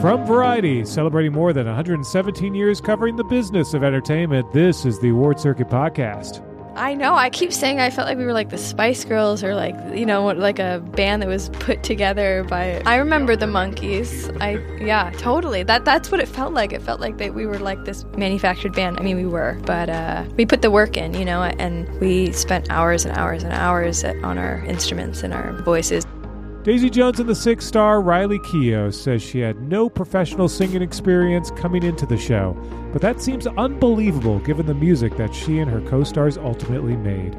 From Variety, celebrating more than 117 years covering the business of entertainment, this is the Award Circuit Podcast. I know. I keep saying I felt like we were like the Spice Girls or like, you know, like a band that was put together by I remember the Monkees. I yeah, totally. That that's what it felt like. It felt like that we were like this manufactured band. I mean, we were, but uh, we put the work in, you know, and we spent hours and hours and hours on our instruments and our voices. Daisy Jones and the Six star Riley Keough says she had no professional singing experience coming into the show, but that seems unbelievable given the music that she and her co stars ultimately made.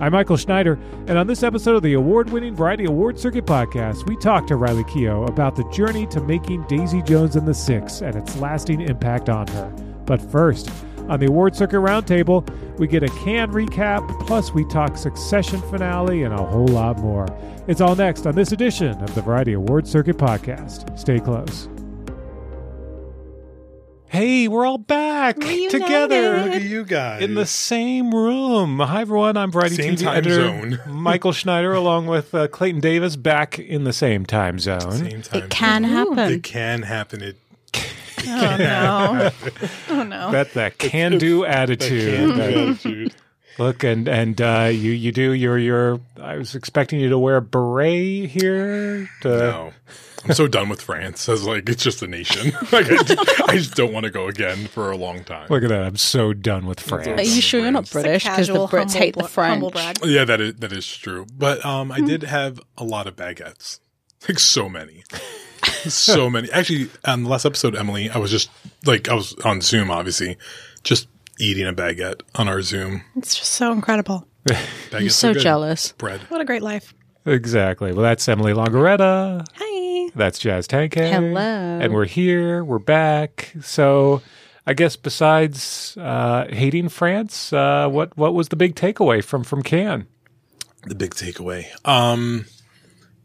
I'm Michael Schneider, and on this episode of the award winning Variety Award Circuit podcast, we talk to Riley Keough about the journey to making Daisy Jones and the Six and its lasting impact on her. But first, on the Award Circuit Roundtable, we get a Cannes recap, plus we talk Succession finale and a whole lot more. It's all next on this edition of the Variety Award Circuit podcast. Stay close. Hey, we're all back Reunited. together Look at you guys. in the same room. Hi, everyone. I'm Variety Same TV time editor zone. Michael Schneider, along with uh, Clayton Davis, back in the same time zone. same time. It can happen. It can happen. It Oh no. Oh no. That that can do that can That- be attitude. Look and and uh, you you do your your. I was expecting you to wear a beret here. To, No. I'm so done with France as like it's just a nation. like I just, I just don't want to go again for a long time. Look at that! I'm so done with France. Are you sure you're not British? Because the Brits humble hate the French. Yeah, that is that is true. But um, I did have a lot of baguettes, like so many, so many. Actually, on the last episode, Emily, I was just like I was on Zoom, obviously, just eating a baguette on our Zoom. It's just so incredible. Baguettes I'm are so good. jealous. Bread. What a great life. Exactly. Well, that's Emily Longeretta. Hi. That's Jazz Tangcay. Hello. And we're here. We're back. So, I guess besides uh, hating France, uh, what what was the big takeaway from from Cannes? the big takeaway. Um,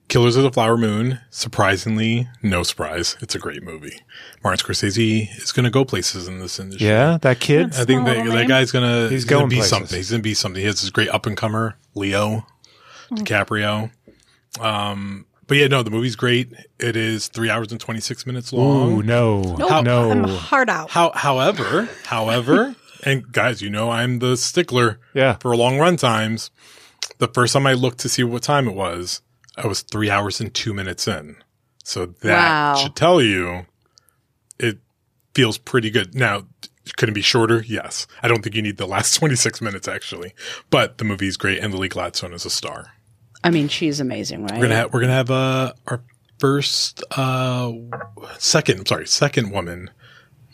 Killers of the Flower Moon. Surprisingly, no surprise. It's a great movie. Martin Scorsese is going to go places in this industry. Yeah, that kid. I think that, that guy's gonna He's gonna be places. something. He's gonna be something. He has this great up and comer, Leo DiCaprio. Um, but yeah, no, the movie's great. It is three hours and twenty six minutes long. Ooh, no, Nope. no. I'm hard out. How, however, however, and guys, you know I'm the stickler Yeah. for long run times. The first time I looked to see what time it was, I was three hours and two minutes in. So that Wow. should tell you it feels pretty good. Now, could it be shorter? Yes. I don't think you need the last 26 minutes actually, but the movie's great and Lily Gladstone is a star. I mean, she's amazing, right? We're gonna have, we're gonna have uh, our first uh, second sorry second woman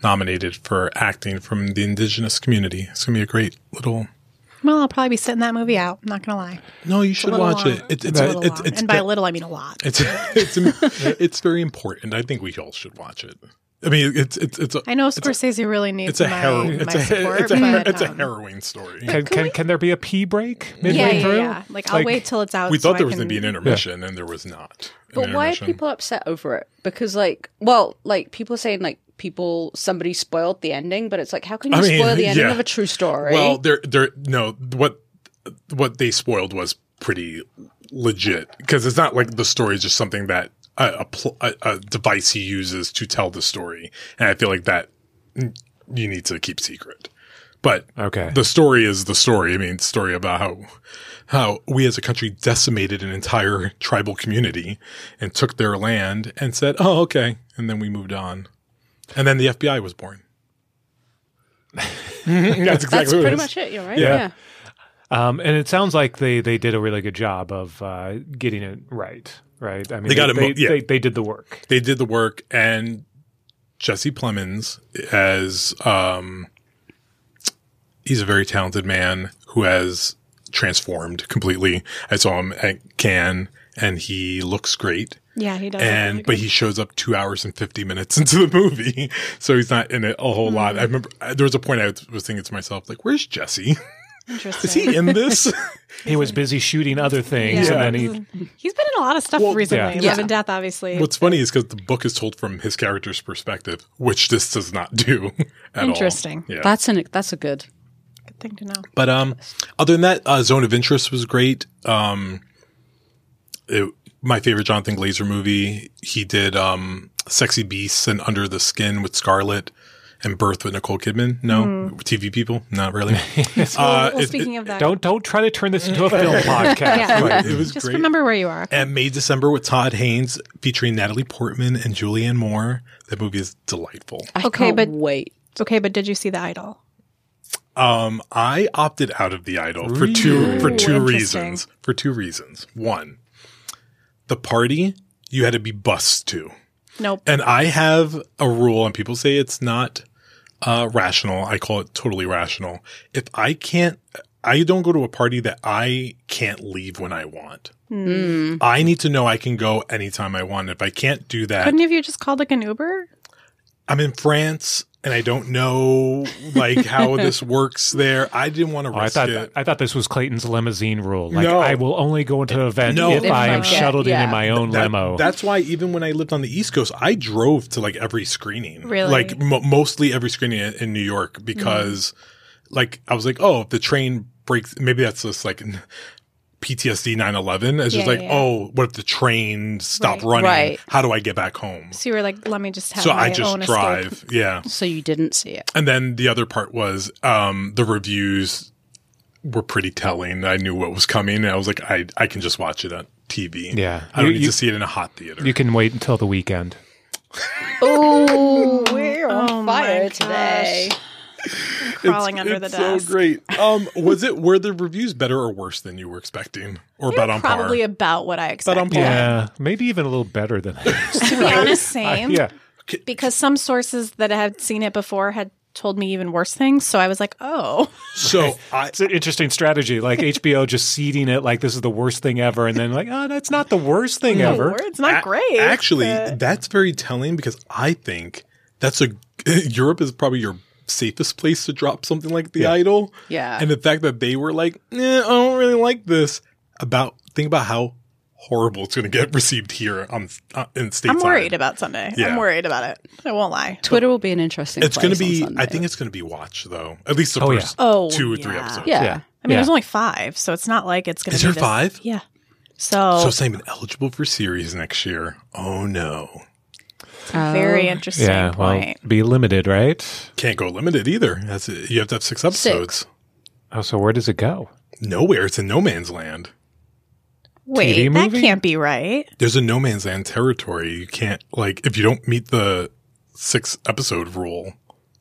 nominated for acting from the indigenous community. It's gonna be a great little. Well, I'll probably be sitting that movie out. I'm not going to lie. No, you should watch long. it. It- It's It's a it's it's and by ve- little, I mean a lot. it's it's it's very important. I think we all should watch it. I mean, it's it's it's a, I know it's a- Scorsese really needs It's a my, harrow, my it's a support, it's a but, it's a um, harrowing story. Can can, can there be a pee break midway yeah, yeah, through? yeah. Like, I'll wait till it's out. We so thought I there was can- going to be an intermission, and there was not. an But why are intermission. people upset over it? Because, like, well, like people are saying, like people somebody spoiled the ending, but it's like, how can you I mean, spoil the ending yeah. of a true story? Well, they're they're no what what they spoiled was pretty legit because it's not like the story is just something that a, a, pl- a, a device he uses to tell the story, and I feel like that you need to keep secret. But Okay. the story is the story. I mean, story about how how we as a country decimated an entire tribal community and took their land and said, "Oh, okay," and then we moved on, and then the FBI was born. That's exactly That's what pretty is. much it. You're right. Yeah. Yeah. Um, and it sounds like they, they did a really good job of uh, getting it right, right? I mean, They got it they, mo- yeah. they, they did the work. They did the work, and Jesse Plemons as um, he's a very talented man who has transformed completely. I saw him at Cannes, and he looks great. Yeah, he does. and but he shows up two hours and 50 minutes into the movie so he's not in it a whole lot i remember uh, there was a point i was, was thinking to myself like where's jesse Interesting. is he in this He was busy shooting other things, Yeah. and then he He's been in a lot of stuff Well, recently. yeah. Love and Death, obviously. what's funny is because the book is told from his character's perspective which this does not do at all. Interesting. yeah That's an that's a good. Good thing to know. but um other than that uh, zone of interest was great um it, my favorite jonathan glazer movie he did um sexy beasts and under the skin with scarlett and birth with nicole kidman no tv people not really uh, well, it- speaking of that, don't don't try to turn this into a film podcast. Yeah. Right. it was just great remember where you are. and May December with Todd Haynes featuring Natalie Portman and Julianne Moore. That movie is delightful. I Okay, can't but- wait. Okay, but did you see The Idol? Um, I opted out of the Idol for two for two reasons. For two reasons. One, the party you had to be bussed to, Nope. and I have a rule, and people say it's not uh, rational. I call it totally rational. If I can't, I don't go to a party that I can't leave when I want. I need to know I can go anytime I want. If I can't do that, Couldn't have you just called like an Uber? I'm in France and I don't know like how this works there. I didn't want to Oh, I thought it. I thought this was Clayton's limousine rule. Like No. I will only go into an event No. if If I I am get- shuttled in yeah. in my own That- limo. That's why even when I lived on the East Coast, I drove to like every screening. Really? Like mo mostly every screening in, in New York because mm. like I was like, oh, if the train breaks, maybe that's just like PTSD 9/11. It's just like, yeah, yeah. oh, what if the train stopped Right. running? Right. How do I get back home? So you were like, let me just have So my I just own drive. escape. Yeah. So you didn't see it. And then the other part was um, the reviews were pretty telling. I knew what was coming. And I was like, I I can just watch it on TV. Yeah. I don't You- need you- to see it in a hot theater. you can wait until the weekend. Oh, we're on Oh my fire gosh. today. Crawling under the it's desk. so great. Um, was it were the reviews better or worse than you were expecting, or about on Probably par? about what I on expected. par. Yeah, maybe even a little better than To be honest, same. yeah. Because some sources that had seen it before had told me even worse things. So I was like, oh, So I It's an interesting strategy. Like HBO just seeding it like this is the worst thing ever, and then like, oh, that's not the worst thing ever. it's not a- great. Actually, but- that's very telling because I think that's a Europe is probably your safest place to drop something like The Idol. Yeah. And the fact that they were like, eh, I don't really like this. About think about how horrible it's going to get received here on uh, in stateside. I'm worried about Sunday. Yeah. I'm worried about it. I won't lie. Twitter will be an interesting. It's going to be. I think it's going to be watched though. At least the Oh, yeah. first Oh, two or three episodes. Yeah. Yeah. I mean, Yeah. there's only five, so it's not like it's going to Is be there this- five? Yeah. So, So it's not even eligible for series next year. Oh no. Very oh. interesting Yeah, well, point. be limited, right? Can't go limited either. That's you have to have six episodes. Oh, so where does it go? Nowhere. It's in no man's land. Wait, TV that can't be right. There's a no man's land territory. You can't like if you don't meet the six episode rule.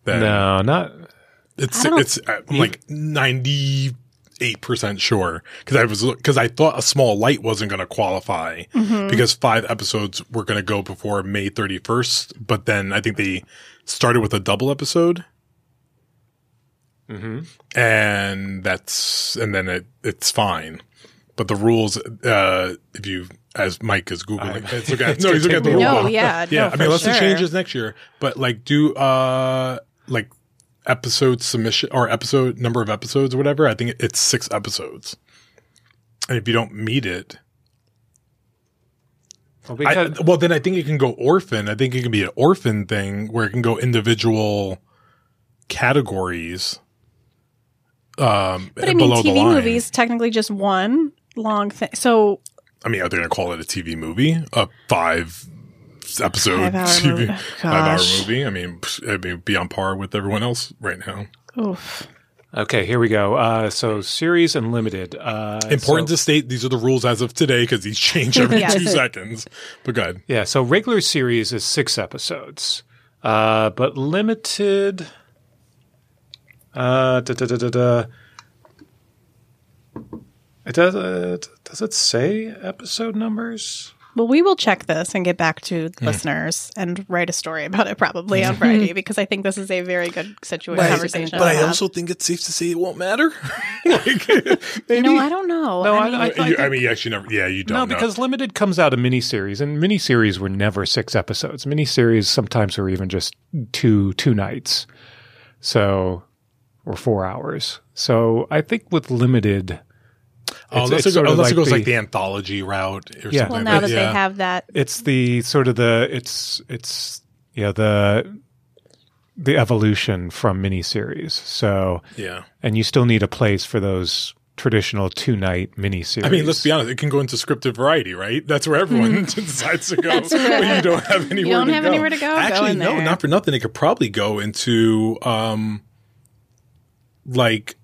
Then No, not. it's it's uh, I'm like ninety eight percent sure because I was because I thought a small light wasn't going to qualify Mm-hmm. because five episodes were going to go before May thirty first, but then I think they started with a double episode. And that's and then it it's fine, but the rules. Uh, if you as Mike is googling, it's okay. no, he's looking at the No, rule. No, yeah, yeah. no, I mean, unless sure. it changes next year, but like do uh like episode submission or episode number of episodes or whatever. I think it's six episodes, and if you don't meet it, Well, I, well, then I think it can go orphan. I think it can be an orphan thing where it can go individual categories. Um, But I mean, TV movies technically just one long thing. So I mean, are they going to call it a TV movie? A five episode Five-hour TV, movie. five hour movie? I mean, I mean, be on par with everyone else right now. oof. Okay, here we go. Uh, so series and limited. Uh, Important so- to state these are the rules as of today because these change every Yes. two seconds. But good. Yeah, so regular series is six episodes, uh, but limited. Uh, da, da, da, da, da. It does. Uh, does it say episode numbers? Well, we will check this and get back to listeners and write a story about it probably on Friday because I think this is a very good situation conversation. but I also think it's safe to say it won't matter. like, maybe. no, I don't know. No, I I- mean, I- you- I mean, you actually never. Yeah, you don't. No, know. because limited comes out of miniseries, and miniseries were never six episodes. Miniseries sometimes were even just two two nights, so or four hours. So I think with limited, it's- unless, it's it, sort go, of unless it like goes like the- the anthology route or Yeah. something. well, now that. that yeah. they have that, it's the sort of the it's it's yeah the the evolution from miniseries. So yeah. and you still need a place for those traditional two night miniseries. I mean, let's be honest. It can go into scripted variety, right? That's where everyone decides to go. That's when right. you don't have anywhere. You don't to have go. anywhere to go? Go Actually, in no, there. not for nothing. It could probably go into um, like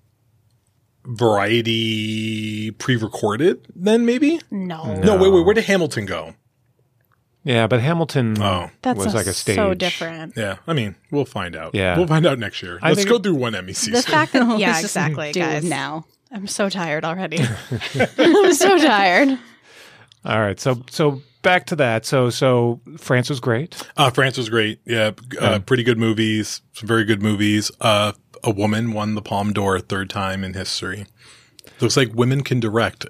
variety pre-recorded. Then maybe. no, No, wait, wait. Where did Hamilton go? yeah, but Hamilton Oh. that was a- like a stage. so different. Yeah, I mean, we'll find out. Yeah. we'll find out next year. I Let's go through one Emmy season. The fact that yeah, exactly, guys. now. I'm so tired already. I'm so tired. All right, so so back to that. So so France was great. Uh, France was great. Yeah, uh, pretty good movies. Some very good movies. Uh, a woman won the Palme d'Or a third time in history. Looks like women can direct.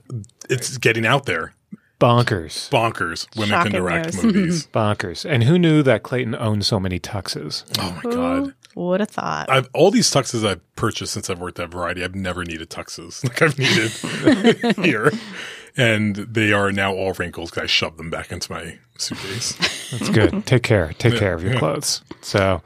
It's getting out there. Bonkers. Bonkers. Women Shocking can direct news. movies. Bonkers. And who knew that Clayton owned so many tuxes? oh my god. Would have thought. I've all these tuxes I've purchased since I've worked at Variety. I've never needed tuxes like I've needed here, and they are now all wrinkles because I shoved them back into my suitcase. That's good. Take care. Take care of your clothes. So,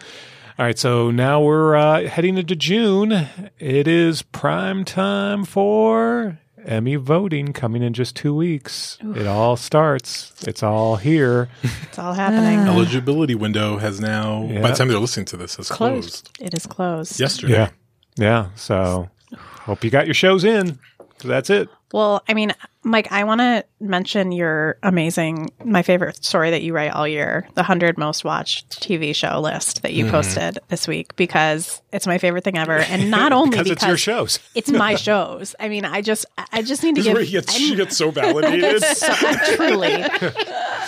all right. So now we're uh, heading into June. It is prime time for Emmy voting coming in just two weeks. It all starts. It's all here. it's all happening. Eligibility window has now, by the time they're listening to this, has closed, It is closed. yesterday. Yeah. Yeah. So hope you got your shows in. 'cause That's it. Well, I mean, Mike, I want to mention your amazing, my favorite story that you write all year, the 100 most watched TV show list that you posted this week, because it's my favorite thing ever. And not only Because because, it's your shows. it's my shows. I mean, I just, I just need to This give. where he gets, I she gets so validated. so, truly.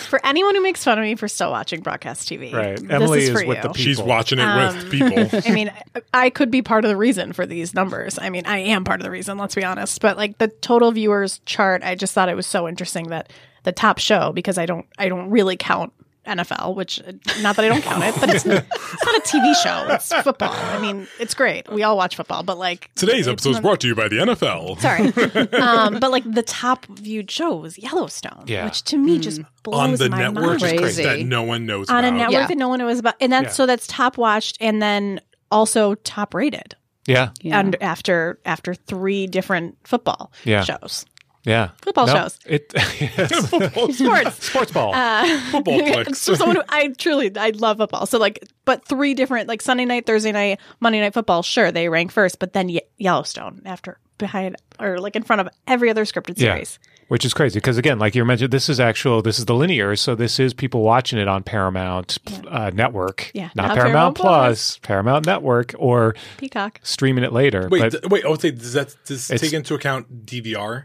For anyone who makes fun of me for still watching broadcast TV, Right. this Emily is, is with you. the people. She's watching it Um, with people. I mean, I could be part of the reason for these numbers. I mean, I am part of the reason, let's be honest. But like the total viewers chart, I just thought it was so interesting that the top show because I don't I don't really count NFL, which not that I don't count it, but it's, it's not a TV show. It's football. I mean, it's great. We all watch football, but like Today's episode is brought to you by the NFL. Sorry, um, but like the top viewed show was Yellowstone, Yeah. which to me just blows On the my network mind Crazy. that no one knows on a network Yeah. that no one knows about, and that's Yeah. so that's top watched and then also top rated Yeah. Yeah. and after after three different football Yeah. shows. Yeah. Football No, shows. It, Sports. Sports ball. Uh, football clicks. so someone who, I truly I love football. So like, but three different like Sunday night, Thursday night, Monday night football. Sure, they rank first, but then Ye- Yellowstone after behind or like in front of every other scripted series. Yeah. Series. Which is crazy because again, like you mentioned, this is actual. This is the linear, so this is people watching it on Paramount uh, Network, Yeah, not, not Paramount, Paramount Plus, Paramount Network, or Peacock. streaming it later. Wait, but th- wait. I would say does that does take into account DVR?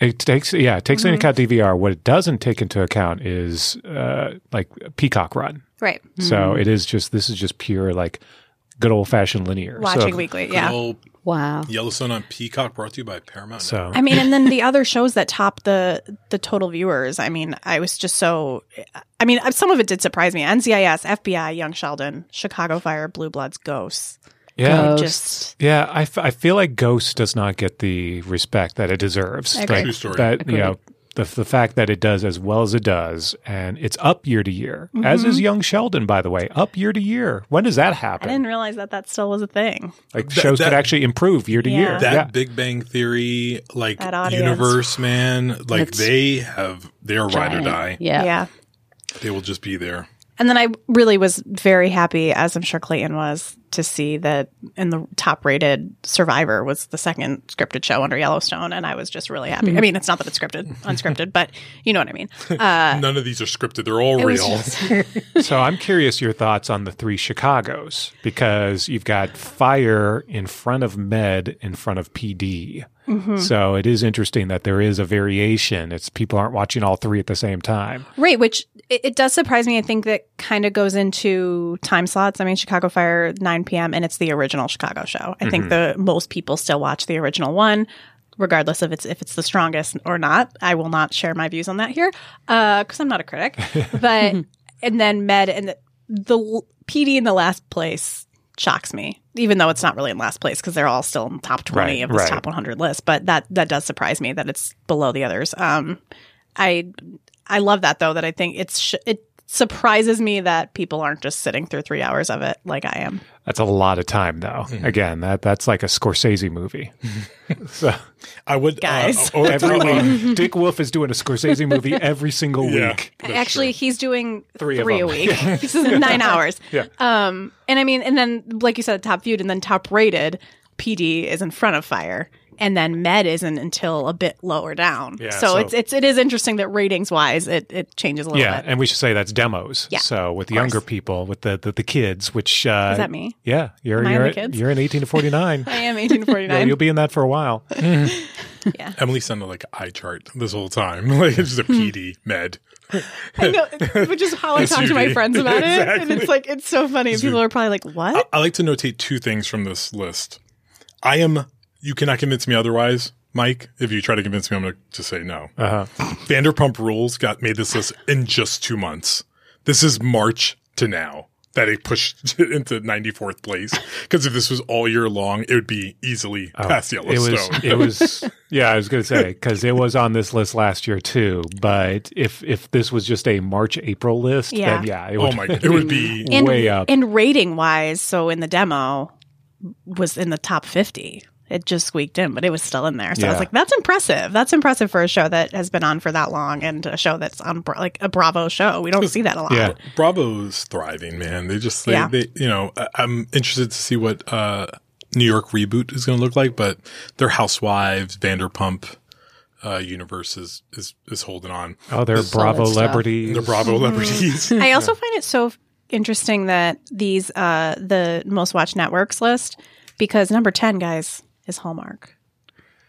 it takes yeah, it takes Mm-hmm. into account DVR. What it doesn't take into account is uh, like Peacock run. Right. So it is just this is just pure like good old fashioned linear. Watching so, weekly. Yeah. Good old Wow. Yellowstone on Peacock brought to you by Paramount. So I mean, and then the other shows that top the the total viewers. I mean, I was just so. I mean, uh, some of it did surprise me. NCIS, FBI, Young Sheldon, Chicago Fire, Blue Bloods, Ghosts. yeah, Ghosts. Just Yeah, I, f- I feel like Ghost does not get the respect that it deserves. I. Like, True story. That you know the the fact that it does as well as it does, and it's up year to year, as is mm-hmm. Young Sheldon, by the way, up year to year. When does that happen? I didn't realize that that still was a thing. like That- shows that- could actually improve year to Yeah. year. that yeah. Big Bang Theory, like universe, man, like It's they have they're ride or die. Yeah. yeah. They will just be there. And then I really was very happy, as I'm sure Clayton was, to see that in the top rated Survivor was the second scripted show under Yellowstone, and I was just really happy. I mean, it's not that it's scripted, unscripted, but you know what I mean. Uh, None of these are scripted; they're all real. just- So I'm curious your thoughts on the three Chicago's because you've got fire in front of med in front of PD. Mm-hmm. So it is interesting that there is a variation. It's people aren't watching all three at the same time. Right, which it, it does surprise me. I think that kind of goes into time slots. I mean, Chicago Fire, 9 p.m., and it's the original Chicago show. I think the most people still watch the original one, regardless of it's if it's the strongest or not. I will not share my views on that here because I'm not a critic. But and then Med and the, the PD in the last place shocks me, even though it's not really in last place because they're all still in the top 20 Right, of this right. top 100 list. But that that does surprise me that it's below the others. Um, I I love that though. That I think it's sh- it surprises me that people aren't just sitting through three hours of it like I am. That's a lot of time though. Mm-hmm. Again, that that's like a Scorsese movie. so I would, Guys. Uh, oh, every week Dick Wolf is doing a Scorsese movie every single Yeah. week. Actually, true. he's doing Three three, a them. week. this is nine hours. Yeah. Um, and I mean, and then like you said, top viewed, and then top rated. PD is in front of Fire, and then Med isn't until a bit lower down. Yeah, so, so- it's it's it is interesting that ratings wise, it it changes a little Yeah, bit. and we should say that's demos. Yeah, So with the younger people, with the the, the kids, which uh, Is that me? Yeah, you're Am I in you're the kids? you're in eighteen to forty nine. I am eighteen to forty yeah, you'll be in that for a while. Yeah. Emily sounded like eye chart this whole time. like it's just a PD med. I know, which is how I talk to my friends about it, and it's like it's so funny. People are probably like, "What?" I like to notate two things from this list. I am. You cannot convince me otherwise, Mike. If you try to convince me, I'm going to just say no. Uh-huh. Vanderpump Rules got made this list in just two months. This is March to now that it pushed it into 94th place. Because if this was all year long, it would be easily past Oh, It was Yellowstone. it was yeah, I was going to say cuz it was on this list last year too, but if if this was just a March April list, Yeah. then yeah, it would oh my! It would be. and, way up. And rating wise, so in the demo was in the top 50. It just squeaked in, but it was still in there. So I was like, that's impressive. That's impressive for a show that has been on for that long and a show that's on like a Bravo show. We don't see that a lot. Yeah. Bravo's thriving, man. They just, they, Yeah. they you know, I- I'm interested to see what uh, New York reboot is going to look like, but their Housewives, Vanderpump uh, universe is, is, is holding on. Oh, they're Bravo stuff. celebrities. The Bravo celebrities. I also find it so interesting that these uh the most watched networks list because number 10 guys is Hallmark.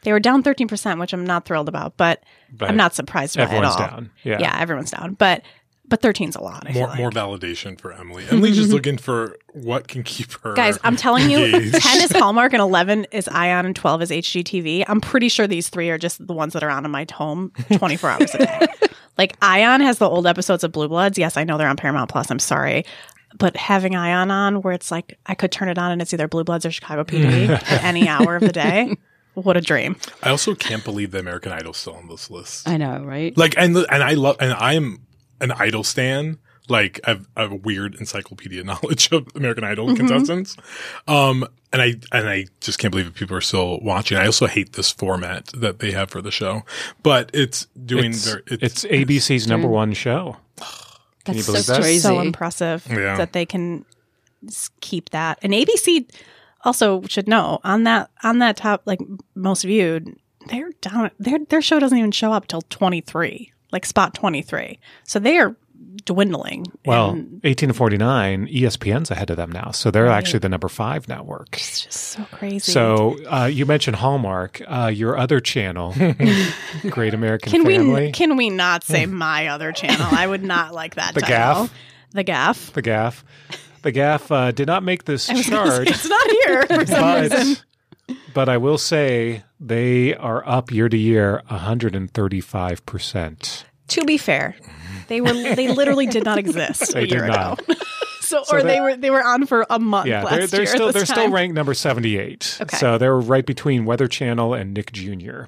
They were down 13%, which I'm not thrilled about, but, But I'm not surprised by it at all. down. Yeah. yeah, everyone's down. But but 13's a lot. I more, like. more validation for Emily. Emily's just looking for what can keep her. Guys, I'm telling you, 10 is Hallmark and 11 is Ion and 12 is HGTV. I'm pretty sure these three are just the ones that are on in my home 24 hours a day. like Ion has the old episodes of Blue Bloods. Yes, I know they're on Paramount Plus. I'm sorry. But having Ion on where it's like I could turn it on and it's either Blue Bloods or Chicago PD at any hour of the day. What a dream. I also can't believe the American Idol's still on this list. I know, right? Like, and and I love, and I am an Idol stan. Like, I've, I have a weird encyclopedia knowledge of American Idol contestants. Um, and I, and I just can't believe that people are still watching. I also hate this format that they have for the show, but it's doing It's, their, it's ABC's number one show. Can you That's believe so that? crazy. So impressive Yeah. that they can keep that. And ABC also should know on that on that top like most viewed, they're down. Their their show doesn't even show up till twenty three, like spot twenty three. So they are dwindling. Well, and 18 to 49, ESPN's ahead of them now. So they're actually the number five network. it's just so crazy. So uh, you mentioned Hallmark. Uh, your other channel, Great American can Family, we can we not say my other channel? I would not like that. The title. Gaff? The gaff. The Gaff. The Gaff uh, did not make this say, chart, it's not here for some reason. but, but I will say they are up year to year 135%. To be fair, they were they literally did not exist They a year did not. ago. so, So or they were they were on for a month Yeah, last they're, they're year. still they're still ranked number 78. Okay. So they're right between Weather Channel and Nick Jr.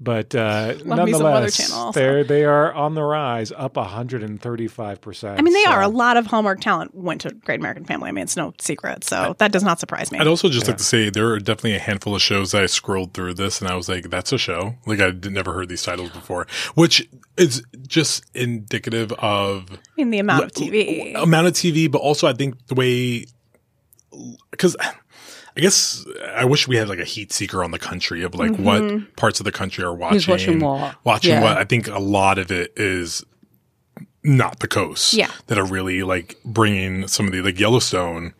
But uh, me nonetheless, Channel they're they are on the rise, up 135 percent. I mean, they are. A lot of Hallmark talent went to Great American Family. I mean, it's no secret. So that does not surprise me. I'd also just like to say there are definitely a handful of shows that I scrolled through this and I was like, that's a show. Like I would never heard these titles before, which is just indicative of I mean, the amount of TV. amount of TV, but also I think the way because I guess I wish we had like a heat seeker on the country of like what mm-hmm. parts of the country are watching, Who's watching what? watching Yeah. what. I think a lot of it is not the coast, Yeah. that are really like bringing some of the like Yellowstone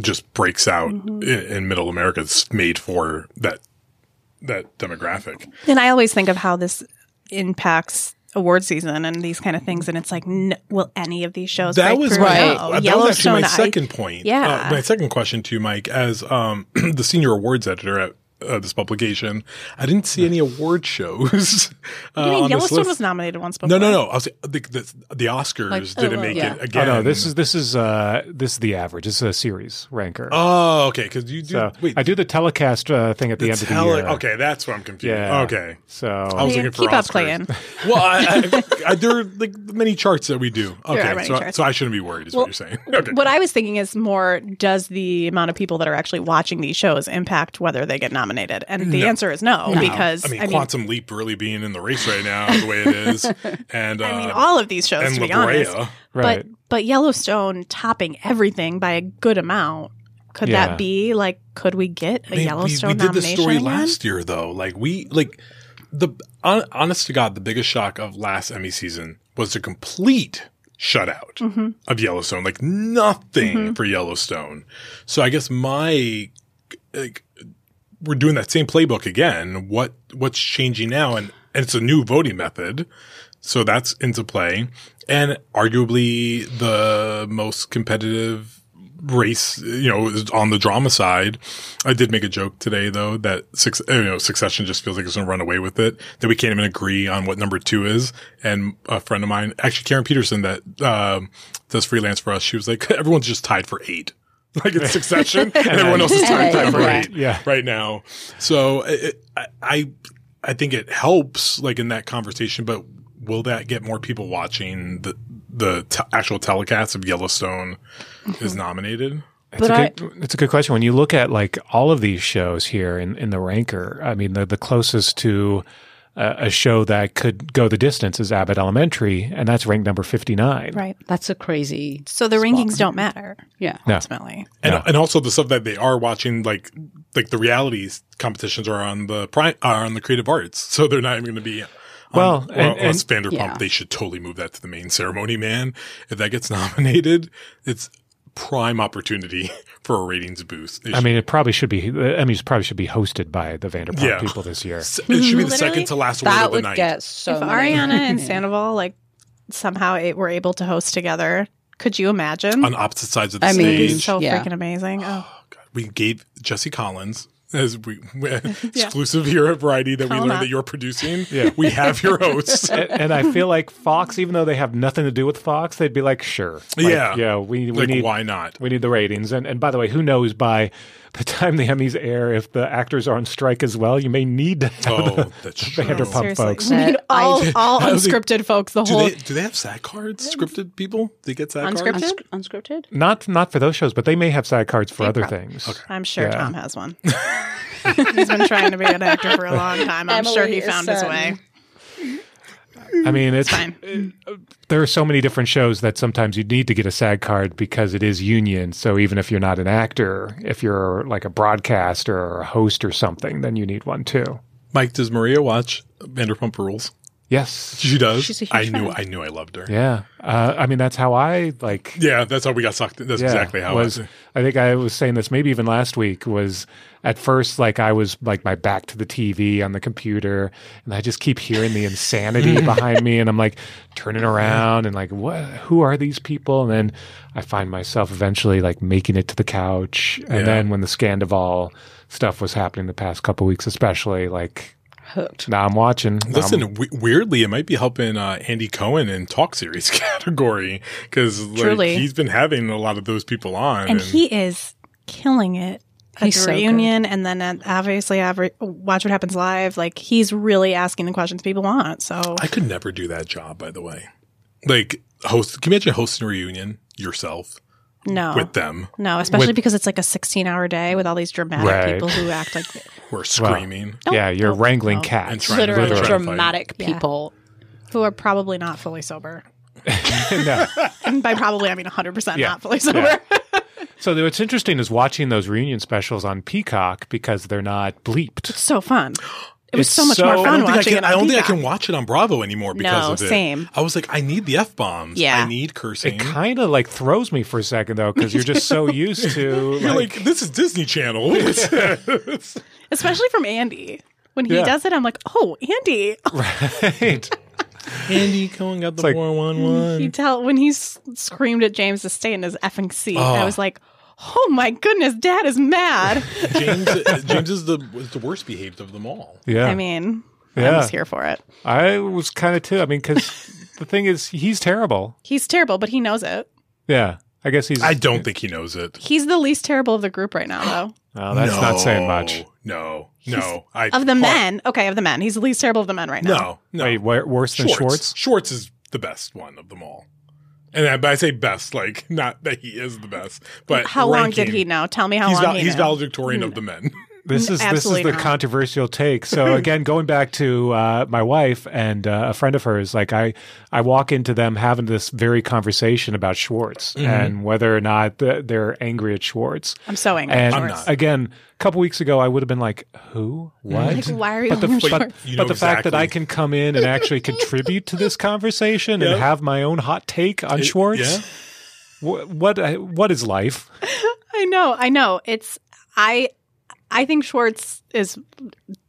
just breaks out mm-hmm. in, in Middle America. It's made for that that demographic. And I always think of how this impacts award season and these kind of things, and it's like, n- will any of these shows That was through? Right. No. uh, that was actually my Yellowstone, I- second point. Yeah. Uh, my second question to you, Mike, as um, the senior awards editor at uh, this publication, I didn't see any award shows. Uh, I mean, on this Yellowstone list. was nominated once No, before. no, no. I was, the, the, the Oscars Like, didn't oh, make yeah. it Oh again. no, this is this is uh this is the average. This is a series ranker. Oh, okay. Because you do. so wait, I do the telecast uh, thing at the, the end tele- of the year. Okay, that's what I'm confused. Yeah. Okay. So I was Yeah, looking for keep up, Oscars. Clayton. Well, I, I, I, there are like many charts that we do. are Okay, many so, so I shouldn't be worried. Is Well, what you're saying? Okay. What I was thinking is more does the amount of people that are actually watching these shows impact whether they get nominated? And the No. answer is no, because I mean, I mean, Quantum Leap really being in the race right now, the way it is, and uh, I mean all of these shows and to La be honest. Right. But but Yellowstone topping everything by a good amount. Could Yeah. that be like could we get a Man, we, Yellowstone we did the nomination story again? last year though. Like we like the hon, honest to God, the biggest shock of last Emmy season was the complete shutout Mm-hmm. of Yellowstone. Like nothing for Yellowstone. So I guess my like we're doing that same playbook again. What what's changing now? And, and it's a new voting method. So that's into play. And arguably the most competitive race, you know, on the drama side. I did make a joke today though that six, you know, Succession just feels like it's going to run away with it. That we can't even agree on what number two is. And a friend of mine, actually Karen Peterson, that um, does freelance for us, she was like, everyone's just tied for eight. Like it's Succession, and everyone else is tied, tied for Right. Yeah. right now. So it, I, I, I think it helps like in that conversation, but will that get more people watching the the te- actual telecast of Yellowstone mm-hmm. is nominated? It's But a I- good, it's a good question. When you look at like all of these shows here in, in the ranker, I mean, the, the closest to uh, a show that could go the distance is Abbott Elementary, and that's ranked number 59. Right. That's a crazy. So the rankings don't matter Yeah. No. ultimately. And Yeah. and also the stuff that they are watching, like like the realities competitions are on the prime are on the creative arts, so they're not even going to be. Well, well, and- unless and- Vanderpump, Yeah. they should totally move that to the main ceremony, man. If that gets nominated, it's prime opportunity for a ratings boost. They I should- mean, it probably should be, the Emmys probably should be hosted by the Vanderpump Yeah. people this year. it should be the Literally, second to last award That of the would night. get so. if many. Ariana and Sandoval like somehow it, were able to host together, could you imagine? on opposite sides of the I stage. It's so Yeah. freaking amazing. Oh, god we gave Jesse Collins as we exclusive here at Variety that we Call learned him that you're producing. Yeah. We have your host. and, and I feel like Fox, even though they have nothing to do with Fox, they'd be like, sure. Like, Yeah. Yeah. We, we like, need, why not? we need the ratings. And, and by the way, who knows by the time the Emmys air, if the actors are on strike as well, you may need to have Oh, the, that's the true. Vanderpump seriously. folks. We need all, all I was unscripted folks. The Do whole they do they have SAG cards? Scripted people? They get SAG Unscripted? cards? Unsc- unscripted. Not not for those shows, but they may have side cards for They other prob- things. I'm sure Yeah. Tom has one. He's been trying to be an actor for a long time. I'm sure he is, found his way. I mean, it's fine. it- there are so many different shows that sometimes you need to get a SAG card because it is union. So even if you're not an actor, if you're like a broadcaster or a host or something, then you need one too. Mike, does Maria watch Vanderpump Rules? Yes. She does. She's a huge I knew. I knew. I loved her. Yeah. Uh, I mean, that's how I like. Yeah, that's how we got sucked. That's yeah, exactly how was. it was. I think I was saying this maybe even last week was at first like I was like my back to the TV on the computer and I just keep hearing the insanity behind me and I'm like turning around and like what who are these people and then I find myself eventually like making it to the couch and Yeah. then when the Scandival stuff was happening the past couple weeks especially like Hooked. now I'm watching Now I'm- Listen, w- weirdly, it might be helping uh, Andy Cohen in talk series category because like, Truly. he's been having a lot of those people on, And he is killing it at He's the so good. reunion and then at obviously every, watch what happens live like he's really asking the questions people want so I could never do that job. By the way, like host. Can you imagine hosting a reunion yourself no with them? no especially With- because it's like a 16 hour day with all these dramatic Right. people who act like we're screaming? yeah you're don't- wrangling no. cats And trying to- Literally trying to fight. dramatic Yeah. people. who are probably not fully sober no. and by probably i mean 100% Yeah. not fully sober So what's interesting is watching those reunion specials on Peacock because they're not bleeped. so fun. It was It's so much so- more I I fun don't think I watching can. it. I on don't think I can watch it on Bravo anymore because No, of it. same. I was like, I need the f bombs. Yeah. I need cursing. It kind of like throws me for a second though because you're just so used to You're like, like, this is Disney Channel. What is this? especially from Andy. When he Yeah. does it, I'm like, oh, Andy. right. Andy Cohen got the like- four one one. You tell when he s- screamed at James to stay in his effing seat. I Oh. was like, oh my goodness, Dad is mad. James James is the is the worst behaved of them all. Yeah, I mean, Yeah. I was here for it. I was kind of too. I mean, because the thing is, he's terrible. He's terrible, but he knows it. Yeah, I guess he's. I don't think he knows it. He's the least terrible of the group right now, though. Oh, that's not saying much. No, no. I, Of the Har- men, okay, of the men, he's the least terrible of the men right now. No, no. Wait, worse than Schwartz? Schwartz is the best one of them all. And I, but I say best, like not that he is the best, but How long did he know? Tell me how He's, long val- he he's valedictorian of hmm. the men. This is this is the not. controversial take. So again, going back to uh, my wife and uh, a friend of hers, like I, I walk into them having this very conversation about Schwartz Mm-hmm. and whether or not th- they're angry at Schwartz. I'm so angry. And I'm not. again, a couple weeks ago, I would have been like, "Who? What? Like, why are you but the, on but, You know but the fact that I can come in and actually contribute to this conversation Yep. and have my own hot take on Schwartz, Yeah. wh- what what is life? I know, I know. It's I I think Schwartz is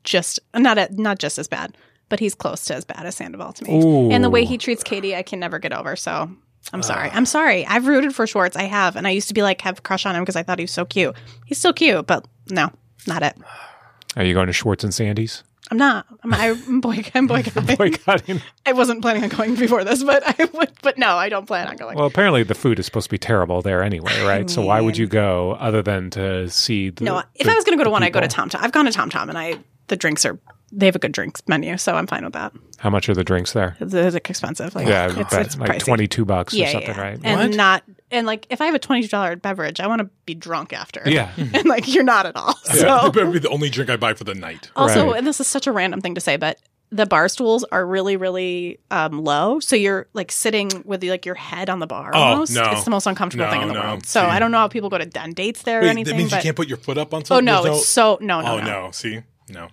just not a, not just as bad, but he's close to as bad as Sandoval to me. Ooh. And the way he treats Katie, I can never get over. So I'm ah. sorry. I'm sorry. I've rooted for Schwartz. I have, and I used to be like have a crush on him because I thought he was so cute. He's still cute, but no, not it. Are you going to Schwartz and Sandy's? I'm not. I'm, I'm boy. I'm boycotting. Boycotting. I wasn't planning on going before this, but I would. But no, I don't plan on going. Well, apparently the food is supposed to be terrible there anyway, right? So why would you go other than to see the No, if the- I was going to go to one, I'd go to? Tom Tom. I've gone to Tom Tom, and I the drinks are they have a good drinks menu, so I'm fine with that. How much are the drinks there? It's, it's expensive, like Yeah, it's, it's like twenty two bucks yeah, or something, yeah. right? And What? not and like if I have a twenty two dollar beverage, I want to be drunk after. Yeah. and like you're not at all. It So better be the only drink I buy for the night. also, Right. and this is such a random thing to say, but the bar stools are really, really um, low. So you're like sitting with like your head on the bar. Oh, Almost. no. It's the most uncomfortable No, thing in the no. world. So See. I don't know how people go to den dates there or Wait, anything. that means but, you can't put your foot up on something. oh something. no, There's it's so no, no, oh no. no. See, no,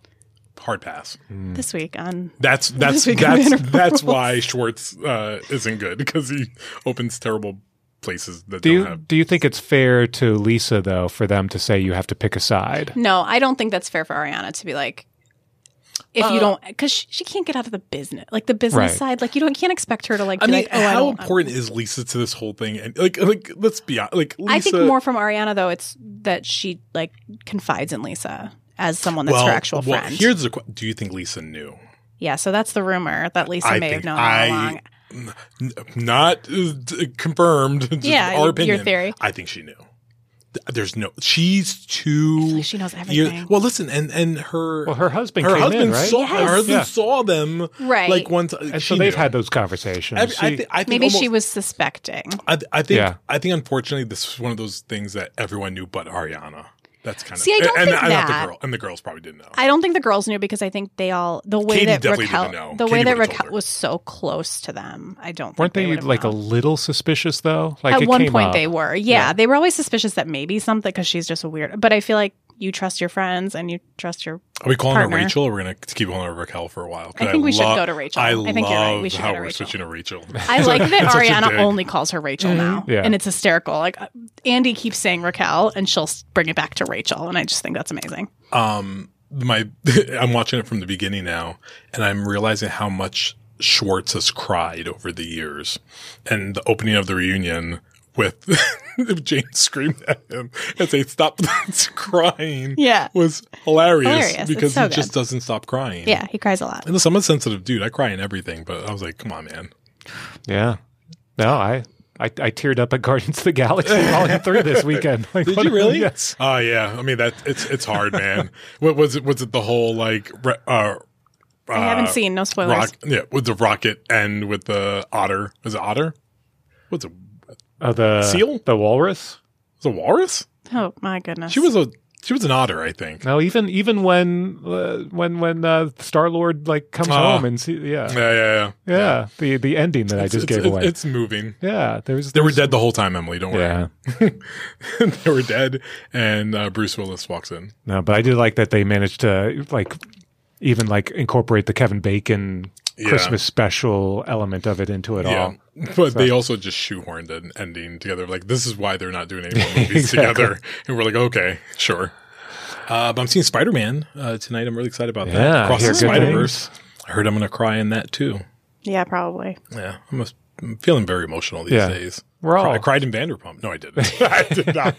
hard pass. This week on That's that's week on that's Vanderpump that's Rules. why Schwartz uh, isn't good because he opens terrible places that Do don't you have. do you think it's fair to Lisa though for them to say you have to pick a side? No, I don't think that's fair for Ariana to be like, if Uh, you don't, because she, she can't get out of the business, like the business Right. side. Like you don't, can't expect her to like. I Be mean, like, oh, I how don't. important is Lisa to this whole thing? And like, like, let's be honest. Like, Lisa, I think more from Ariana though. It's that she like confides in Lisa as someone that's well, her actual well, friend. Here's the: que- Do you think Lisa knew? yeah, so that's the rumor that Lisa I may have known I- all along. N- not uh, confirmed. Just Yeah, our your opinion. theory. I think she knew. There's no. She's too. like she knows year- everything. well, listen, and and her Well, her husband her came husband in, right? saw Yes. her husband Yeah. saw them Right. like once. And so they've had those conversations. I, I, She- thi- I think Maybe she was suspecting. I, I think. Yeah. I think. Unfortunately, this is one of those things that everyone knew, but Ariana. That's kind of. See, I don't and, think and not that. the girl, and the girls probably didn't know. I don't think the girls knew because I think they all the way Katie that Raquel didn't know. the Katie way that Raquel was so close to them. I don't. weren't think they, would've like known. a little suspicious though? Like At it one came point up. they were. Yeah, Yeah. they were always suspicious that maybe something because she's just a weird. But I feel like you trust your friends and you trust your. Are we calling partner. her Rachel, or we're gonna keep calling her Raquel for a while. I think we should go to Rachel. I, I think you're right. We should how go to we're Rachel. switching to Rachel. I like that It's such a Ariana dig. only calls her Rachel now, Yeah. and it's hysterical. Like uh, Andy keeps saying Raquel, and she'll s- bring it back to Rachel, and I just think that's amazing. um my I'm watching it from the beginning now and I'm realizing how much Schwartz has cried over the years. And the opening of the reunion with Jane screamed at him and say stop crying Yeah. was hilarious, Hilarious. Because so he just doesn't stop crying. Yeah, he cries a lot. And listen, I'm a sensitive dude. I cry in everything, but I was like, come on, man. Yeah. No, I, I I teared up at Guardians of the Galaxy Volume Three this weekend. Like, Did what- you really? Yes. Oh yeah. I mean that it's it's hard, man. what was it? Was it the whole like re- uh, I haven't uh, seen no spoilers. rock? Yeah, with the rocket and with the otter. Was it otter? What's it? Oh, the Seal? the walrus. Was it walrus? Oh my goodness. She was a She was an otter, I think. No, even even when uh, when when uh, Star Lord like comes Ah. home and see, yeah, Yeah, yeah, yeah. yeah, the the ending that I just gave it's, away. it's moving. yeah, there's They were dead the whole time, Emily. Don't worry. Yeah, they were dead, and uh, Bruce Willis walks in. no, but I did like that they managed to like even like incorporate the Kevin Bacon Yeah. Christmas special element of it into it Yeah, all. but they also just shoehorned an ending together. Like this is why they're not doing any more movies Exactly. together. And we're like, okay, sure. Uh, but I'm seeing Spider Man uh, tonight. I'm really excited about Yeah, that. Across the Spider Verse. I heard I'm going to cry in that too. Yeah, probably. Yeah, I'm, a, I'm feeling very emotional these Yeah. days. We're all- I cried in Vanderpump. No, I didn't. I did not.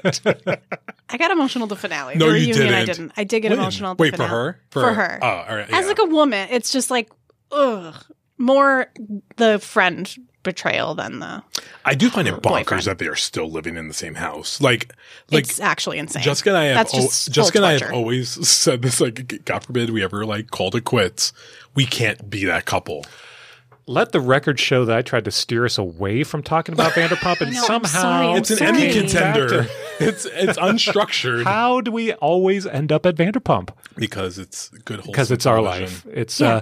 I got emotional the finale. No, the you reunion, I didn't. I didn't. I did get When? emotional. At the Wait, for her? For, her. Oh, all right. As like a woman, it's just like ugh, more the friend betrayal than the. I do find it bonkers boyfriend. that they are still living in the same house. Like, like it's actually insane. Jessica and I have That's just full Jessica and I have always said this. Like, God forbid we ever like called it quits. We can't be that couple. Let the record show that I tried to steer us away from talking about Vanderpump, and know, somehow sorry, It's an. Emmy contender. it's it's unstructured how do we always end up at Vanderpump? because it's good. because wholesome it's our life. It's uh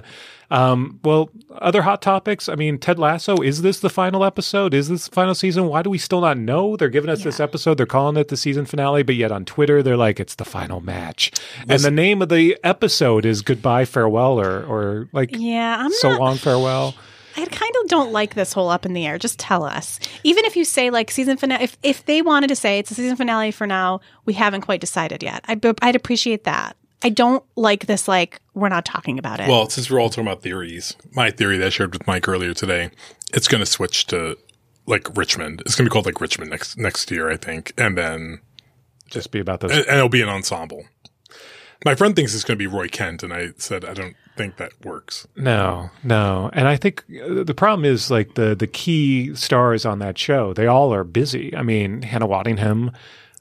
um well other hot topics. I mean Ted Lasso, is this the final episode? Is this the final season? Why do we still not know? They're giving us this episode, they're calling it the season finale, but yet on Twitter they're like it's the final match. and the name of the episode is goodbye farewell or or like Yeah, I'm so not. long farewell. I kind of don't like this whole up in the air. Just tell us. Even if you say like season finale, if if they wanted to say it's a season finale for now, we haven't quite decided yet. I'd, I'd appreciate that. I don't like this. Like we're not talking about it. Well, since we're all talking about theories, my theory that I shared with Mike earlier today, it's going to switch to like Richmond. It's going to be called like Richmond next next year, I think, and then Just be about this. and, and it'll be an ensemble. My friend thinks it's going to be Roy Kent, and I said I don't think that works. No, no, and I think uh, the problem is like the the key stars on that show. They all are busy. I mean, Hannah Waddingham,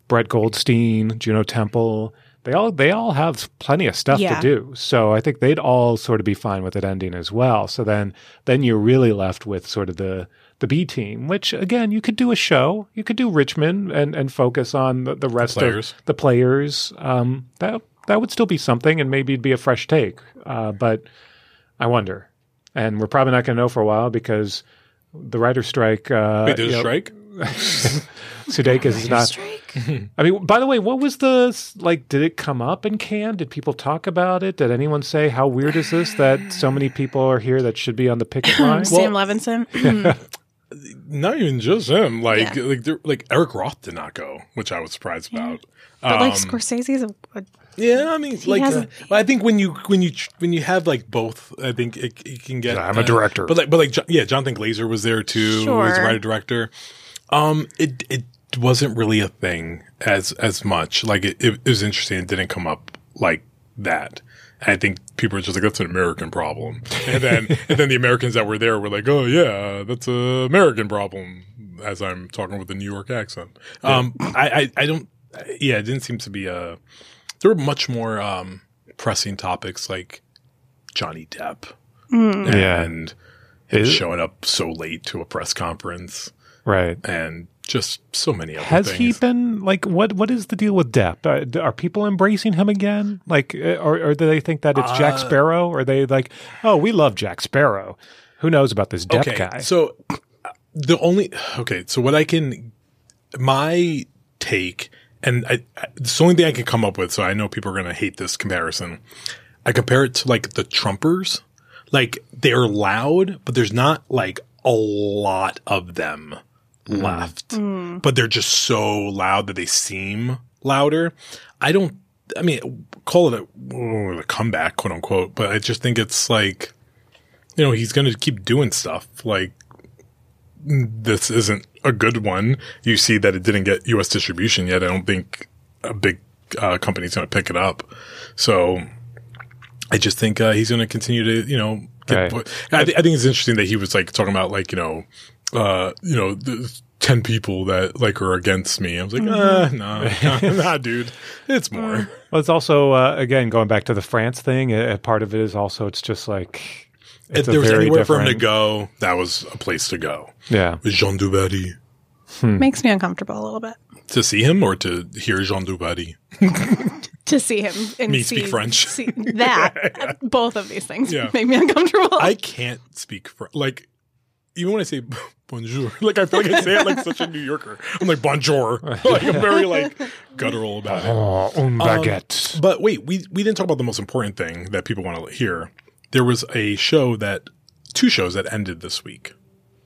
Brett Goldstein, Juno Temple. They all they all have plenty of stuff Yeah. to do. So I think they'd all sort of be fine with it ending as well. So then then you're really left with sort of the the B team, which again you could do a show. You could do Richmond and and focus on the, the rest players. of the players. Um, that that would still be something, and maybe it'd be a fresh take. Uh, but I wonder, and we're probably not going to know for a while because the writer's strike. Uh, Wait, there's you a know, strike. Sudeikis is not. I mean, by the way, what was the like? Did it come up in Cannes? Did people talk about it? Did anyone say how weird is this that so many people are here that should be on the picket line? Sam Levinson. Not even just him. Like Yeah. like like Eric Roth did not go, which I was surprised about. but like Um, Scorsese's a, a Yeah, I mean, like, uh, hasn't- I think when you when you when you have like both, I think it, it can get. I'm a uh, director. but like, but like, yeah, Jonathan Glazer was there too. Who was a writer director. Um, it it wasn't really a thing as as much. Like, it, it was interesting. It didn't come up like that. And I think people were just like, "That's an American problem," and then and then the Americans that were there were like, "Oh yeah, that's a American problem." As I'm talking with a New York accent, um, I, I I don't, yeah, it didn't seem to be a there were much more um, pressing topics like Johnny Depp Yeah. and him Is- showing up so late to a press conference right. and just so many other Has things. he been like what? What is the deal with Depp? Uh, are people embracing him again? Like, uh, or, or do they think that it's Jack Uh, Sparrow? Or are they like, oh, we love Jack Sparrow? Who knows about this Depp okay, guy? so the only okay, so what I can my take and I, I it's the only thing I can come up with. So I know people are going to hate this comparison. I compare it to like the Trumpers. Like they're loud, but there's not like a lot of them left. But they're just so loud that they seem louder. I don't. I mean, call it a, a comeback, quote unquote. But I just think it's like, you know, he's going to keep doing stuff. Like this isn't a good one. You see that it didn't get U.S. distribution yet. I don't think a big uh, company's going to pick it up. So I just think uh, he's going to continue to, you know, get. Right. I, th- I think it's interesting that he was like talking about like you know, uh, you know, the ten people that like are against me. I was like, uh, no, nah, dude, it's more. Well, it's also uh, again going back to the France thing. A, a part of it is also it's just like If it's a there was very anywhere for him to go, that was a place to go. Yeah, Jeanne du Barry. makes me uncomfortable a little bit. To see him or to hear Jeanne du Barry? to see him and Me see, speak French. see that both of these things Yeah. make me uncomfortable. I can't speak French. like even when I say bonjour, like I feel like I say it like such a New Yorker. I'm like bonjour, like I'm very like guttural about it. Oh, un um, baguette. But wait, we we didn't talk about the most important thing that people want to hear. There was a show that two shows that ended this week.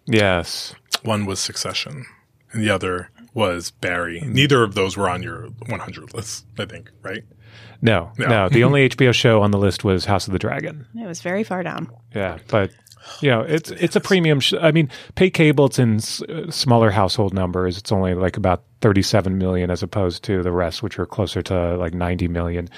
yes. One was Succession, and the other was Barry. Neither of those were on your 100 list, I think, right? No, No. no. The only HBO show on the list was House of the Dragon. it was very far down. Yeah, but know, it's it's a premium. Sh- I mean, pay cable. It's in s- uh, smaller household numbers. It's only like about thirty-seven million, as opposed to the rest, which are closer to like ninety million.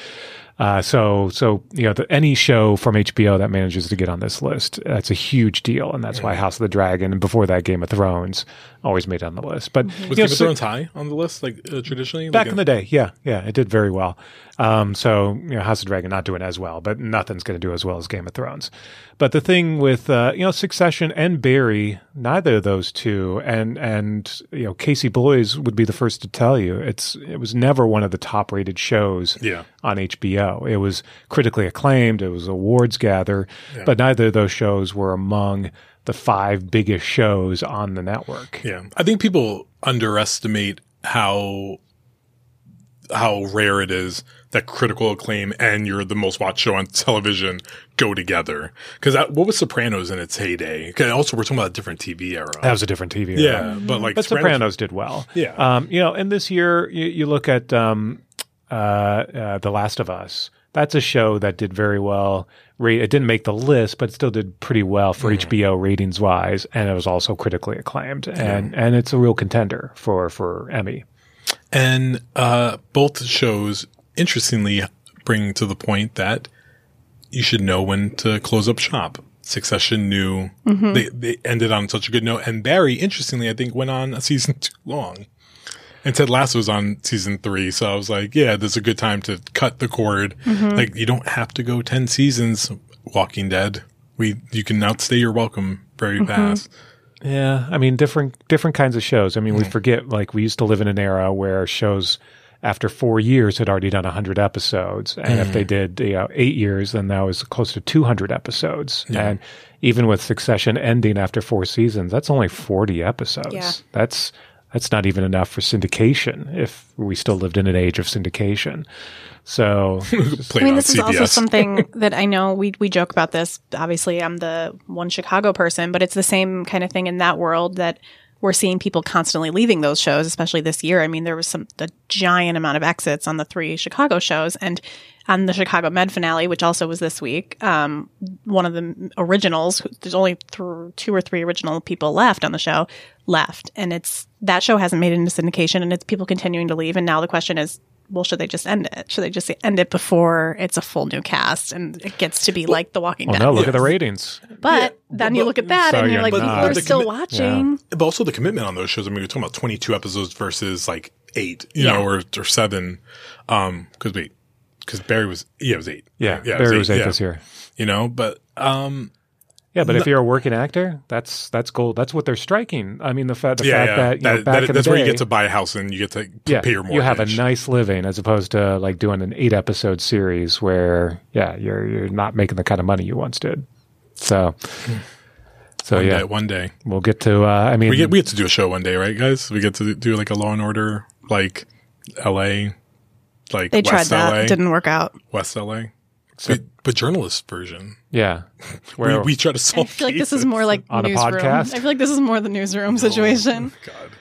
Uh, so, so you know, the, any show from HBO that manages to get on this list, that's a huge deal, and that's why House of the Dragon and before that, Game of Thrones always made it on the list. But Was know, Game of so- Thrones high on the list, like uh, traditionally? back like, in the day, yeah, yeah, it did very well. Um, so you know, House of Dragon not doing as well, but nothing's going to do as well as Game of Thrones. But the thing with uh, you know Succession and Barry, neither of those two, and and you know Casey Bloys would be the first to tell you it's it was never one of the top rated shows Yeah. on HBO. It was critically acclaimed, it was awards gather, but neither of those shows were among the five biggest shows on the network. Yeah, I think people underestimate how how rare it is that critical acclaim and you're the most watched show on television go together. Because what was Sopranos in its heyday? 'Cause also, we're talking about a different TV era. That was a different TV. era. yeah, but like but Sopranos, did well. Yeah. Um, you know, and this year you, you look at um, uh, uh, The Last of Us. That's a show that did very well. It didn't make the list, but it still did pretty well for HBO ratings wise, and it was also critically acclaimed. And and it's a real contender for for Emmy. And uh, both shows, interestingly, bring to the point that you should know when to close up shop. Succession knew they, they ended on such a good note. And Barry, interestingly, I think went on a season too long. And Ted Lasso was on season three. So I was like, yeah, this is a good time to cut the cord. Mm-hmm. Like, you don't have to go 10 seasons, Walking Dead. We, you can outstay your welcome very mm-hmm. fast. Yeah, I mean different different kinds of shows. I mean, we mm-hmm. forget like we used to live in an era where shows after four years had already done hundred episodes, and if they did you know eight years, then that was close to two hundred episodes. And even with Succession ending after four seasons, that's only forty episodes. Yeah. That's that's not even enough for syndication if we still lived in an age of syndication. So I mean, on this is also something that I know we we joke about this. Obviously, I'm the one Chicago person, but it's the same kind of thing in that world that we're seeing people constantly leaving those shows, especially this year. I mean, there was some a giant amount of exits on the three Chicago shows, and on the Chicago Med finale, which also was this week. Um, one of the originals, there's only th- two or three original people left on the show, left, and it's that show hasn't made it into syndication, and it's people continuing to leave. And now the question is, well, should they just end it? Should they just end it before it's a full new cast and it gets to be like The Walking well, Dead? no, look at the ratings. But then you look at that So and you're you're like, not- people But are still commi- watching. But also the commitment on those shows. I mean, we're talking about 22 episodes versus like eight, you Yeah. know, or, or seven. Um, cause wait, cause Barry was, yeah, it was eight. Yeah, yeah, Barry was eight yeah. this year. You know, but, um, Yeah, but if you're a working actor, that's that's gold. That's what they're striking. I mean, the, fa- the yeah, fact yeah. that, you know, back that- in that's the where you get to buy a house and you get to yeah, pay your mortgage. you have a nice living as opposed to like doing an eight episode series where yeah, you're you're not making the kind of money you once did. So, so one yeah, day, one day. we'll get to. Uh, I mean, We get, we get to do a show one day, right, guys? We get to do like a Law and Order, like LA, like They tried West that. LA, It didn't work out. West LA. but, but journalist version. yeah, We, where we try to solve. I solve feel like this is more like On a newsroom. podcast? I feel like this is more the newsroom situation. God.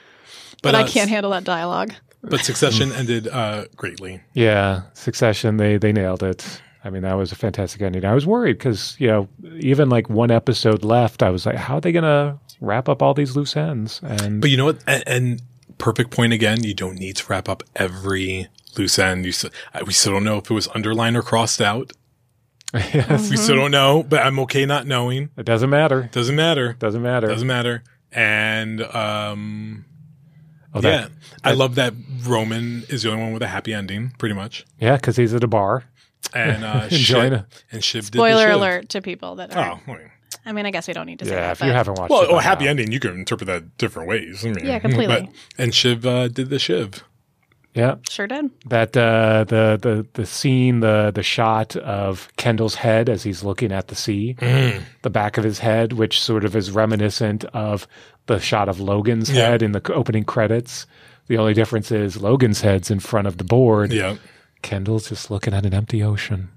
But, I uh, can't handle that dialogue. But Succession ended uh, greatly. Yeah, Succession, they they nailed it. I mean, that was a fantastic ending. I was worried because you know, even like one episode left, I was like, how are they gonna wrap up all these loose ends? And But you know what? And, and perfect point again. You don't need to wrap up every loose end. You still, we still don't know if it was underlined or crossed out. yes, We still don't know, but I'm okay not knowing. it doesn't matter. Doesn't matter. Doesn't matter. Doesn't matter. And um, Oh, yeah, that- I love that Roman is the only one with a happy ending, pretty much. yeah, because he's at a bar. And uh, Enjoying Shiv, it. and Shiv did the Spoiler alert to people that are. Oh, I mean, I mean, I guess we don't need to say Yeah, that. if you but- haven't watched well, it, oh, happy now. ending. You can interpret that different ways. I mean, Yeah, completely. But, and Shiv uh, did the Shiv. Yeah, Sure did. that uh, the the the scene, the the shot of Kendall's head as he's looking at the sea, the back of his head, which sort of is reminiscent of the shot of Logan's Yeah. head in the opening credits. The only difference is Logan's head's in front of the board. Yeah. Kendall's just looking at an empty ocean.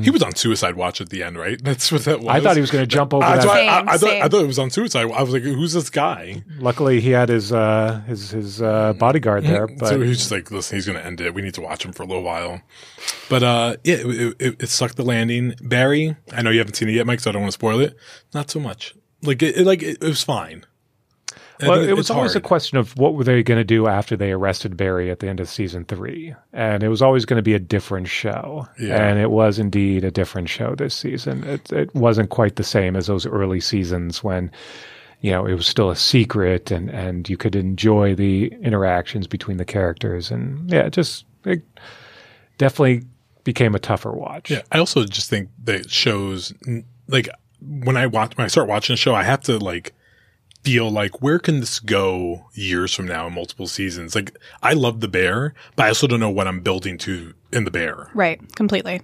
He was on suicide watch at the end, right? That's what that was. I thought he was going to jump over That's that. why I, Same, I, thought. I thought it was on suicide. I was like, "Who's this guy?" Luckily, he had his uh, his his uh, bodyguard there. But so he's just like, "Listen, he's going to end it. We need to watch him for a little while." But uh, yeah, it, it, it sucked the landing. Barry, I know you haven't seen it yet, Mike, so I don't want to spoil it. Not so much. Like it, it like it, it was fine. Well, it was always a question of what were they going to do after they arrested Barry at the end of season three, and it was always going to be a different show. Yeah. And it was indeed a different show this season. It it wasn't quite the same as those early seasons when. You know, it was still a secret, and, and you could enjoy the interactions between the characters, and yeah, it just it definitely became a tougher watch. Yeah, I also just think that shows like when I watch when I start watching a show, I have to like feel like where can this go years from now in multiple seasons? Like I love the bear, but I also don't know what I'm building to in the bear. Right. Completely.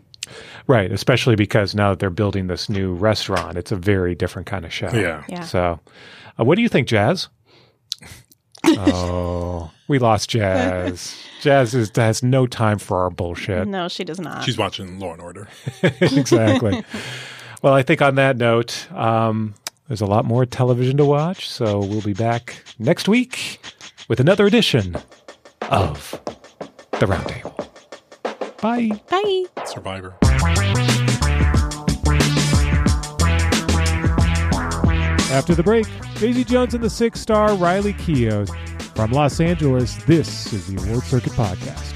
Right, especially because now that they're building this new restaurant, it's a very different kind of show. Yeah. Yeah. So, uh, what do you think, Jazz? oh, we lost Jazz. Jazz is, has no time for our bullshit. No, she does not. She's watching Law and Order. exactly. well, I think on that note, um, there's a lot more television to watch. So we'll be back next week with another edition of the Roundtable. Bye. Bye. Survivor. After the break, Daisy Jones and the six star Riley Keough. From Los Angeles, this is the Award Circuit Podcast.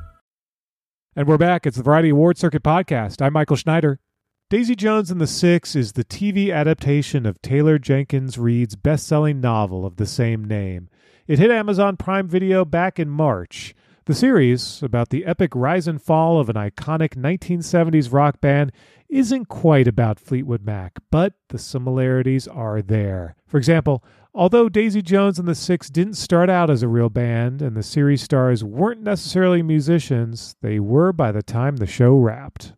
And we're back. It's the Variety Award Circuit Podcast. I'm Michael Schneider. Daisy Jones and the Six is the TV adaptation of Taylor Jenkins Reid's best selling novel of the same name. It hit Amazon Prime Video back in March. The series, about the epic rise and fall of an iconic 1970s rock band, isn't quite about Fleetwood Mac, but the similarities are there. For example, although Daisy Jones and the Six didn't start out as a real band and the series stars weren't necessarily musicians, they were by the time the show wrapped.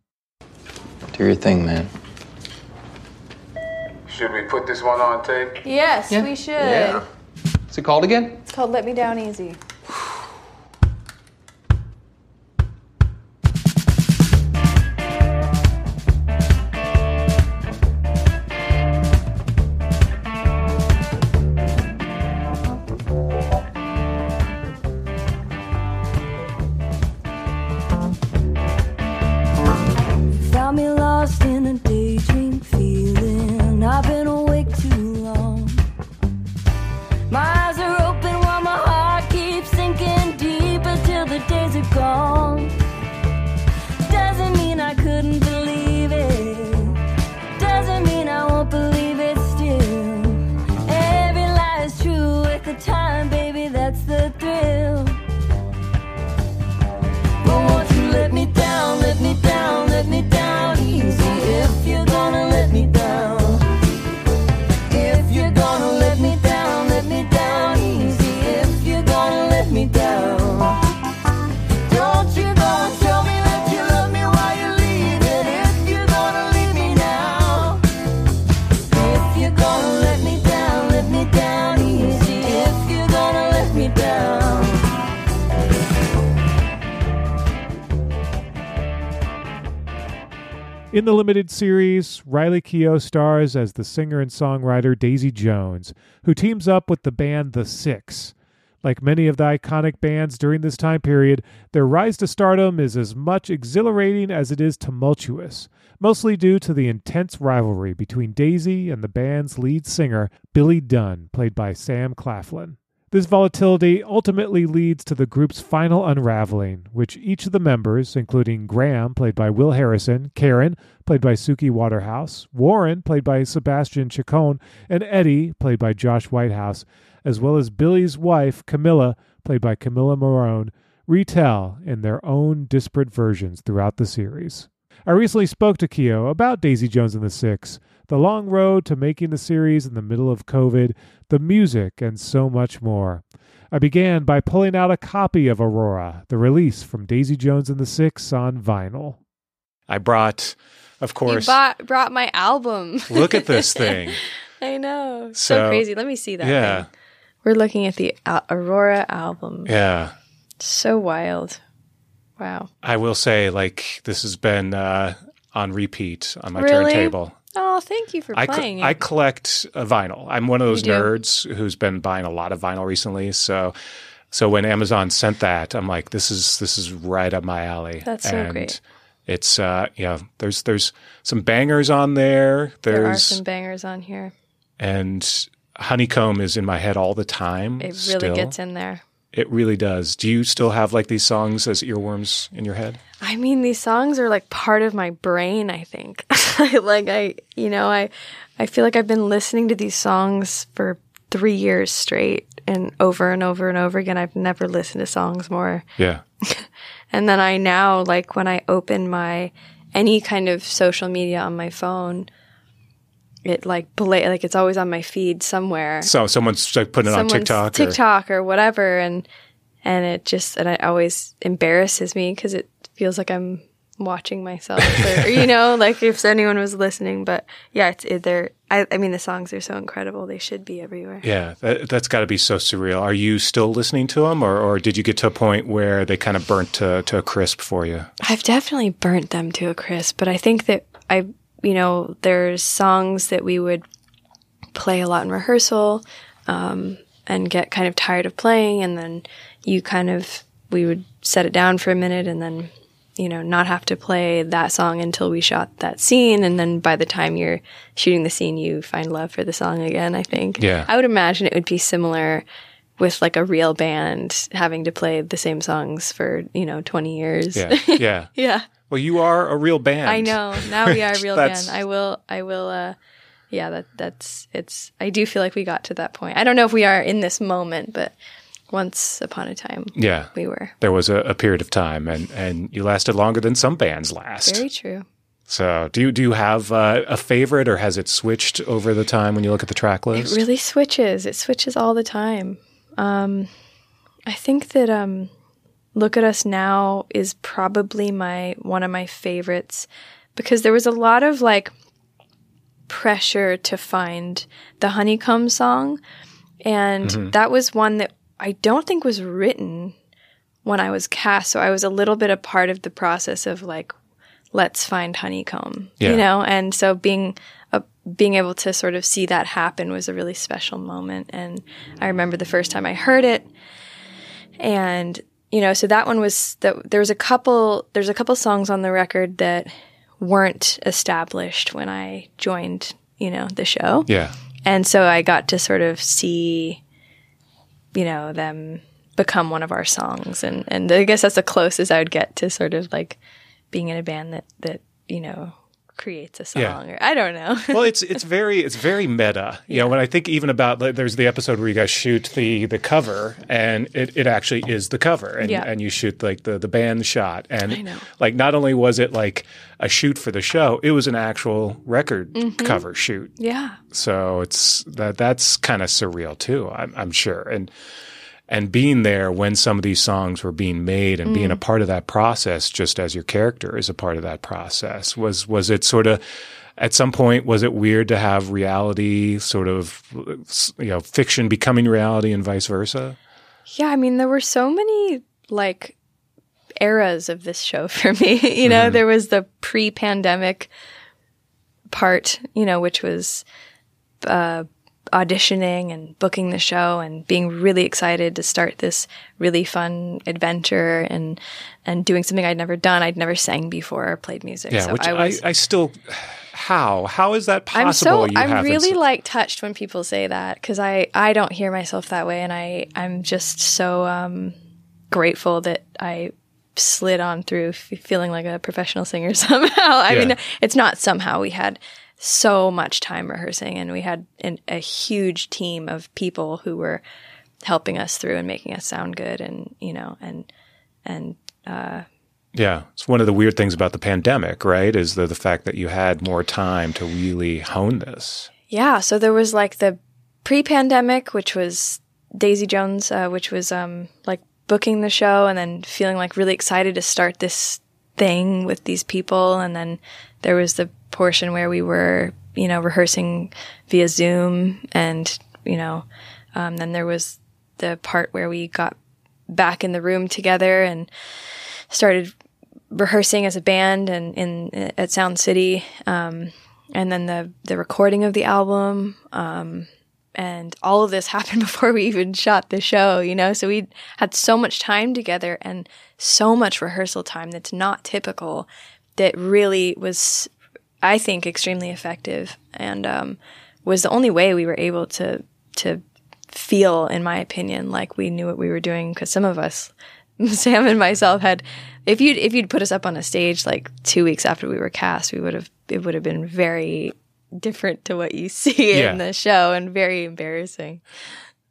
Do your thing, man. Should we put this one on tape? Yes, we should. Yeah. What's it called again? It's called Let Me Down Easy. In the limited series, Riley Keough stars as the singer and songwriter Daisy Jones, who teams up with the band The Six. Like many of the iconic bands during this time period, their rise to stardom is as much exhilarating as it is tumultuous, mostly due to the intense rivalry between Daisy and the band's lead singer, Billy Dunne, played by Sam Claflin. This volatility ultimately leads to the group's final unraveling, which each of the members, including Graham, played by Will Harrison, Karen, played by Suki Waterhouse, Warren, played by Sebastian Chacon, and Eddie, played by Josh Whitehouse, as well as Billy's wife, Camila, played by Camila Morrone, retell in their own disparate versions throughout the series. I recently spoke to Keough about Daisy Jones and the Six, the long road to making the series in the middle of COVID, the music, and so much more. I began by pulling out a copy of Aurora, the release from Daisy Jones and the Six on vinyl. I brought, of You course, bought, brought my album. look at this thing. I know. So, So, crazy. Let me see that. yeah. thing. We're looking at the Aurora album. Yeah. So wild. Wow. I will say, like, this has been uh, on repeat on my Really? turntable. Oh, thank you for I, co- playing I collect uh, vinyl. I'm one of those nerds who's been buying a lot of vinyl recently. So, so when Amazon sent that, I'm like, this is this is right up my alley. That's so and great. It's uh, yeah. There's there's some bangers on there. there are There's some bangers on here. and honeycomb is in my head all the time. It really still. gets in there. It really does. Do you still have like these songs as earworms in your head? I mean, these songs are like part of my brain, I think. like I, you know, I I feel like I've been listening to these songs for 3 years straight and over and over and over again. I've never listened to songs more. Yeah. And then I now like when I open my any kind of social media on my phone, it like bla- like it's always on my feed somewhere. So someone's like putting it on Someone's TikTok. or- or whatever, and and it just and it always embarrasses me because it feels like I'm watching myself, or, you know, like if anyone was listening. But yeah, it's it, they're. I, I mean, the songs are so incredible; they should be everywhere. Yeah, that, that's got to be so surreal. Are you still listening to them, or, or did you get to a point where they kind of burnt to, to a crisp for you? I've definitely burnt them to a crisp, but I think that I, you know, there's songs that we would play a lot in rehearsal um, and get kind of tired of playing, and then you kind of we would set it down for a minute, and then you know not have to play that song until we shot that scene, and then by the time you're shooting the scene, you find love for the song again. I think. Yeah. I would imagine it would be similar. With like a real band having to play the same songs for you know twenty years, Yeah, yeah. yeah. Well, you are a real band. I know. Now we are a real band. I will. I will. uh Yeah. That. That's. It's. I do feel like we got to that point. I don't know if we are in this moment, but once upon a time, Yeah, we were. there was a, a period of time, and, and you lasted longer than some bands last. Very true. So, do you do you have uh, a favorite, or has it switched over the time when you look at the track list? It really switches. It switches all the time. Um, I think that um, "Look at Us Now" is probably my one of my favorites because there was a lot of like pressure to find the honeycomb song, and Mhm. that was one that I don't think was written when I was cast. So I was a little bit a part of the process of like, let's find honeycomb, Yeah. you know. And so being a, being able to sort of see that happen was a really special moment. And I remember the first time I heard it, and you know, so that one was that there was a couple there's a couple songs on the record that weren't established when I joined, you know, the show. Yeah. And so I got to sort of see, you know, them become one of our songs. And, and I guess that's the closest I would get to sort of like being in a band that, that, you know, creates a song Yeah. or I don't know. well, it's it's very it's very meta. You know, when I think even about like, there's the episode where you guys shoot the the cover, and it, it actually is the cover, and Yeah. and you shoot like the the band shot, and I know. like not only was it like a shoot for the show, it was an actual record Mhm. cover shoot. yeah. So it's that that's kind of surreal too. I'm, I'm sure, and and being there when some of these songs were being made and being Mm. a part of that process, just as your character is a part of that process, was was it sort of at some point was it weird to have reality sort of you know fiction becoming reality and vice versa? Yeah, I mean, there were so many like eras of this show for me. you know, there was the pre-pandemic part, you know, which was uh, auditioning and booking the show and being really excited to start this really fun adventure and and doing something I'd never done. I'd never sang before or played music. Yeah, so which I I, was I, still. How how is that possible? I'm so I'm really s- like touched when people say that because I I don't hear myself that way and I I'm just so um grateful that I slid on through f- feeling like a professional singer somehow. I Yeah. mean it's not somehow we had so much time rehearsing and we had an, a huge team of people who were helping us through and making us sound good and you know and and uh Yeah, it's one of the weird things about the pandemic, right? Is the the fact that you had more time to really hone this. Yeah, so there was like the pre-pandemic, which was Daisy Jones, uh, which was um, like booking the show and then feeling like really excited to start this thing with these people, and then there was the portion where we were, you know, rehearsing via Zoom, and you know, um, then there was the part where we got back in the room together and started rehearsing as a band and in at Sound City, um, and then the the recording of the album, um, and all of this happened before we even shot the show. You know, so we had so much time together and so much rehearsal time that's not typical. That really was, I think, extremely effective, and um, was the only way we were able to to feel, in my opinion, like we knew what we were doing. Because some of us, Sam and myself, had if you if you'd put us up on a stage like two weeks after we were cast, we would have it would have been very different to what you see Yeah. in the show and very embarrassing.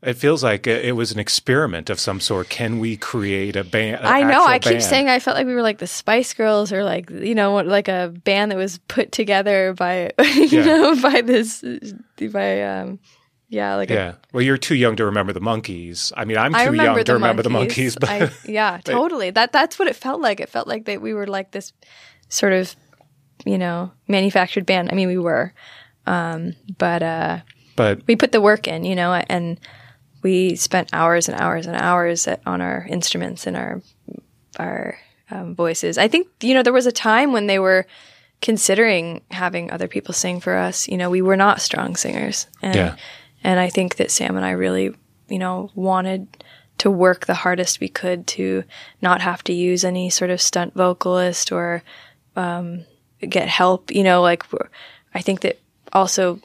It feels like it was an experiment of some sort. Can we create a band? I know. I keep band? saying I felt like we were like the Spice Girls or like you know like a band that was put together by you Yeah. know by this by um yeah like a yeah. Well, you're too young to remember the Monkees. I mean, I'm too young to remember the Monkees. But I, yeah, totally. That that's what it felt like. It felt like that we were like this sort of, you know, manufactured band. I mean, we were, um, but uh, but we put the work in, you know, and we spent hours and hours and hours at, on our instruments and our our um, voices. I think you know there was a time when they were considering having other people sing for us. You know, we were not strong singers, and Yeah. and I think that Sam and I really, you know, wanted to work the hardest we could to not have to use any sort of stunt vocalist or um, get help. You know, like I think that also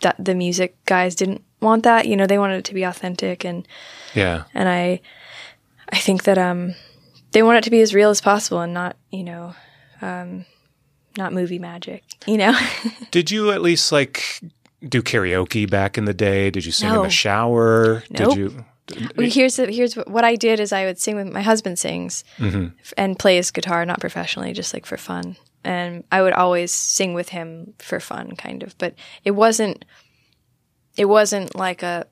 that the music guys didn't want that. You know, they wanted it to be authentic and yeah. and I I think that um they want it to be as real as possible and not, you know, um not movie magic, you know. Did you at least like do karaoke back in the day? Did you sing in the shower? Nope. Did you? Well, here's the, here's what, what I did is I would sing with my husband sings Mhm. f- and play his guitar not professionally just like for fun and I would always sing with him for fun kind of but it wasn't it wasn't like a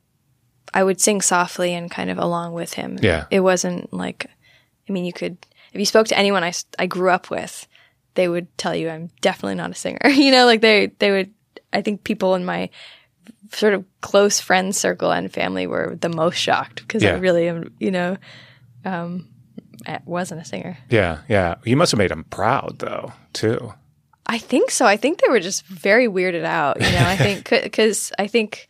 I would sing softly and kind of along with him Yeah. it wasn't like I mean you could if you spoke to anyone I I grew up with they would tell you I'm definitely not a singer you know like they they would I think people in my sort of close friend circle and family were the most shocked because I really am, you know, um, I wasn't a singer. Yeah, yeah. You must have made him proud though, too. I think so. I think they were just very weirded out. You know, I think because I think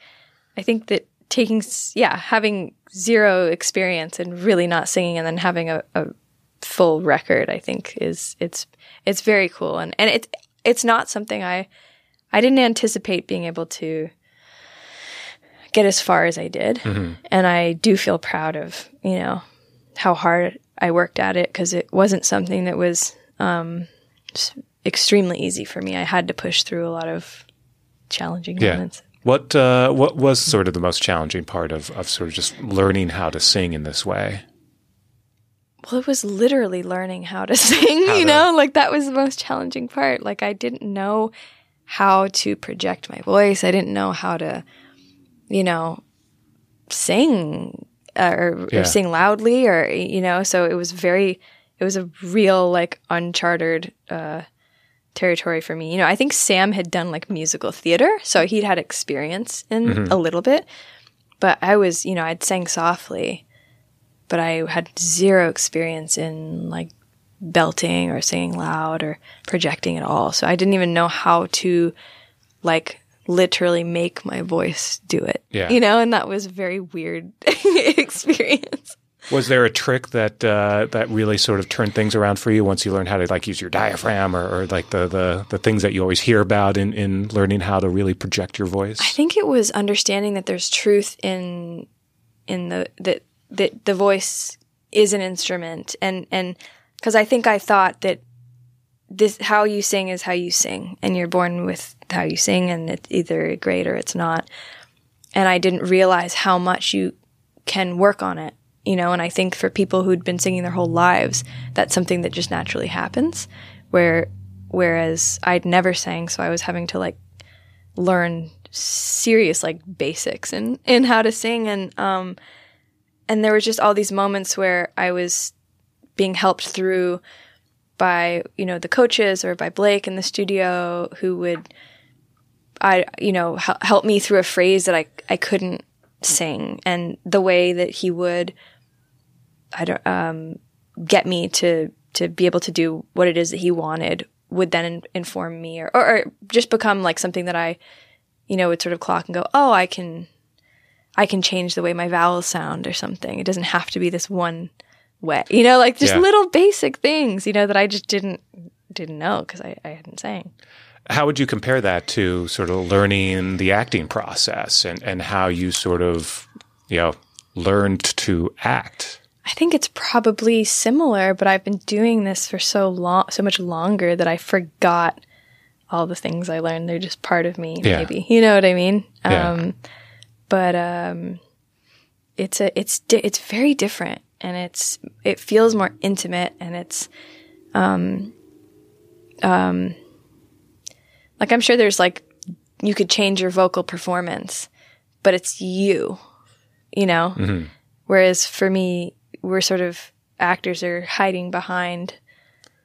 I think that taking yeah having zero experience and really not singing and then having a, a full record, I think is it's it's very cool and and it's it's not something I I didn't anticipate being able to get as far as I did, Mhm. and I do feel proud of you know how hard I worked at it because it wasn't something that was um, extremely easy for me. I had to push through a lot of challenging Yeah. moments. What uh, what was sort of the most challenging part of, of sort of just learning how to sing in this way? Well, it was literally learning how to sing, How you to- know? Like that was the most challenging part. Like I didn't know how to project my voice. I didn't know how to, you know, sing uh, or, Yeah. or sing loudly or you know, so it was very it was a real like uncharted uh territory for me. You know, I think Sam had done like musical theater, so he'd had experience in Mhm. a little bit. But I was, you know, I'd sang softly, but I had zero experience in like belting or singing loud or projecting at all. So I didn't even know how to like literally make my voice do it. Yeah. You know, and that was a very weird experience. Was there a trick that uh, that really sort of turned things around for you once you learned how to like use your diaphragm or, or like the, the the things that you always hear about in, in learning how to really project your voice? I think it was understanding that there's truth in in the that that the voice is an instrument. And and because I think I thought that this how you sing is how you sing and you're born with how you sing and it's either great or it's not. And I didn't realize how much you can work on it you know and I think for people who'd been singing their whole lives that's something that just naturally happens where whereas I'd never sang so I was having to like learn serious like basics in in how to sing. And um and there was just all these moments where I was being helped through by you know the coaches or by Blake in the studio who would I you know help me through a phrase that I I couldn't sing. And the way that he would I don't um get me to to be able to do what it is that he wanted would then in- inform me or, or or just become like something that I you know would sort of clock and go oh I can I can change the way my vowels sound or something it doesn't have to be this one way you know like just Yeah. little basic things you know that I just didn't didn't know because I, I hadn't sang How would you compare that to sort of learning the acting process and, and how you sort of, you know, learned to act? I think it's probably similar, but I've been doing this for so long, so much longer that I forgot all the things I learned. They're just part of me, Yeah. maybe. You know what I mean? Yeah. Um, but um, it's a it's di- it's very different, and it's it feels more intimate, and it's um um like I'm sure there's like you could change your vocal performance, but it's you, you know. Mhm. Whereas for me, we're sort of actors are hiding behind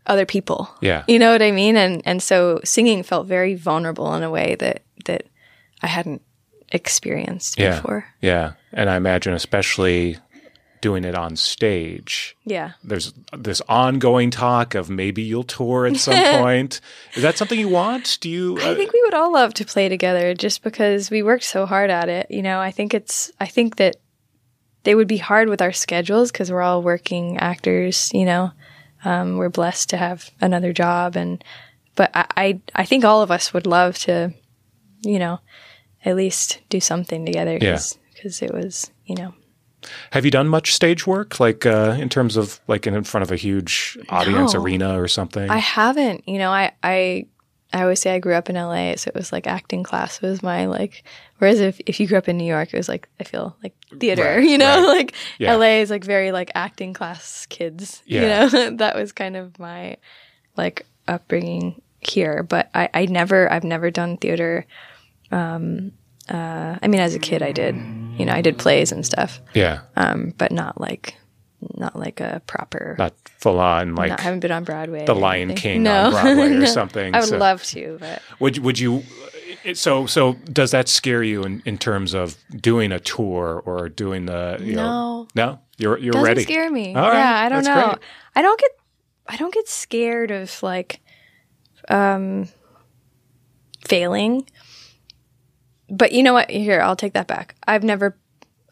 other people. Yeah. You know what I mean? And and so singing felt very vulnerable in a way that that I hadn't experienced Yeah. before. Yeah. And I imagine, especially doing it on stage, Yeah. there's this ongoing talk of maybe you'll tour at some point. Is that something you want? Do you? uh, I think we would all love to play together just because we worked so hard at it. You know, I think it's I think that they would be hard with our schedules because we're all working actors, you know. Um, we're blessed to have another job and but I, I I think all of us would love to, you know, at least do something together Yeah. because it was, you know, Have you done much stage work, like uh, in terms of like in, in front of a huge audience No. arena or something? I haven't. You know, I I I always say I grew up in LA, so it was like acting class was my like. Whereas if if you grew up in New York, it was like I feel like theater. Right, you know, right. like Yeah. LA is like very like acting class kids. Yeah. You know, that was kind of my like upbringing here. But I I never I've never done theater. Um, uh, I mean, as a kid, I did. You know, I did plays and stuff. yeah, Um, but not like not like a proper not full on like no, I haven't been on Broadway. The Lion. King no. on Broadway or No. something, I would so- love to, but Would would you? So so does that scare you in, in terms of doing a tour or doing the you know No. no you're you're doesn't ready scare me. Right, Yeah, I don't know. great. I don't get I don't get scared of like um failing. But you know what? Here, I'll take that back. I've never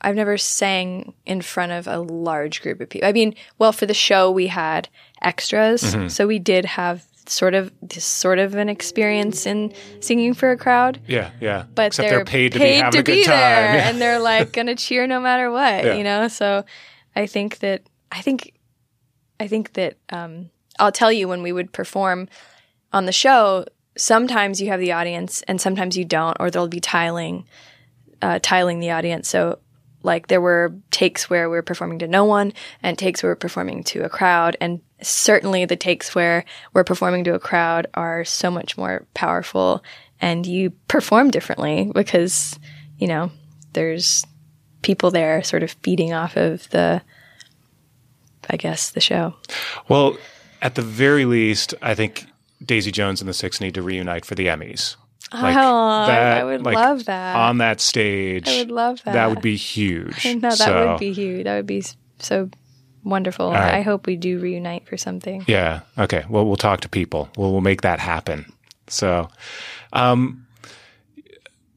I've never sang in front of a large group of people. I mean, well, for the show we had extras, Mhm. so we did have sort of this sort of an experience in singing for a crowd. yeah yeah but except they're, they're, paid to be having a good time there, Yeah. and they're like gonna cheer no matter what, Yeah. you know. So I think that I think I think that um, I'll tell you when we would perform on the show. Sometimes you have the audience, and sometimes you don't, or there'll be tiling, uh, tiling the audience. So like there were takes where we were performing to no one, and takes where we're performing to a crowd, and certainly the takes where we're performing to a crowd are so much more powerful, and you perform differently because you know there's people there sort of feeding off of the I guess the show. well at the very least I think Daisy Jones and the Six need to reunite for the Emmys oh, I would like, love that. on that stage I would love that. that would be huge no, that So, would be huge. That would be so wonderful. right. I hope we do reunite for something. Yeah. Okay. Well, we'll talk to people. We'll, we'll make that happen. So, um,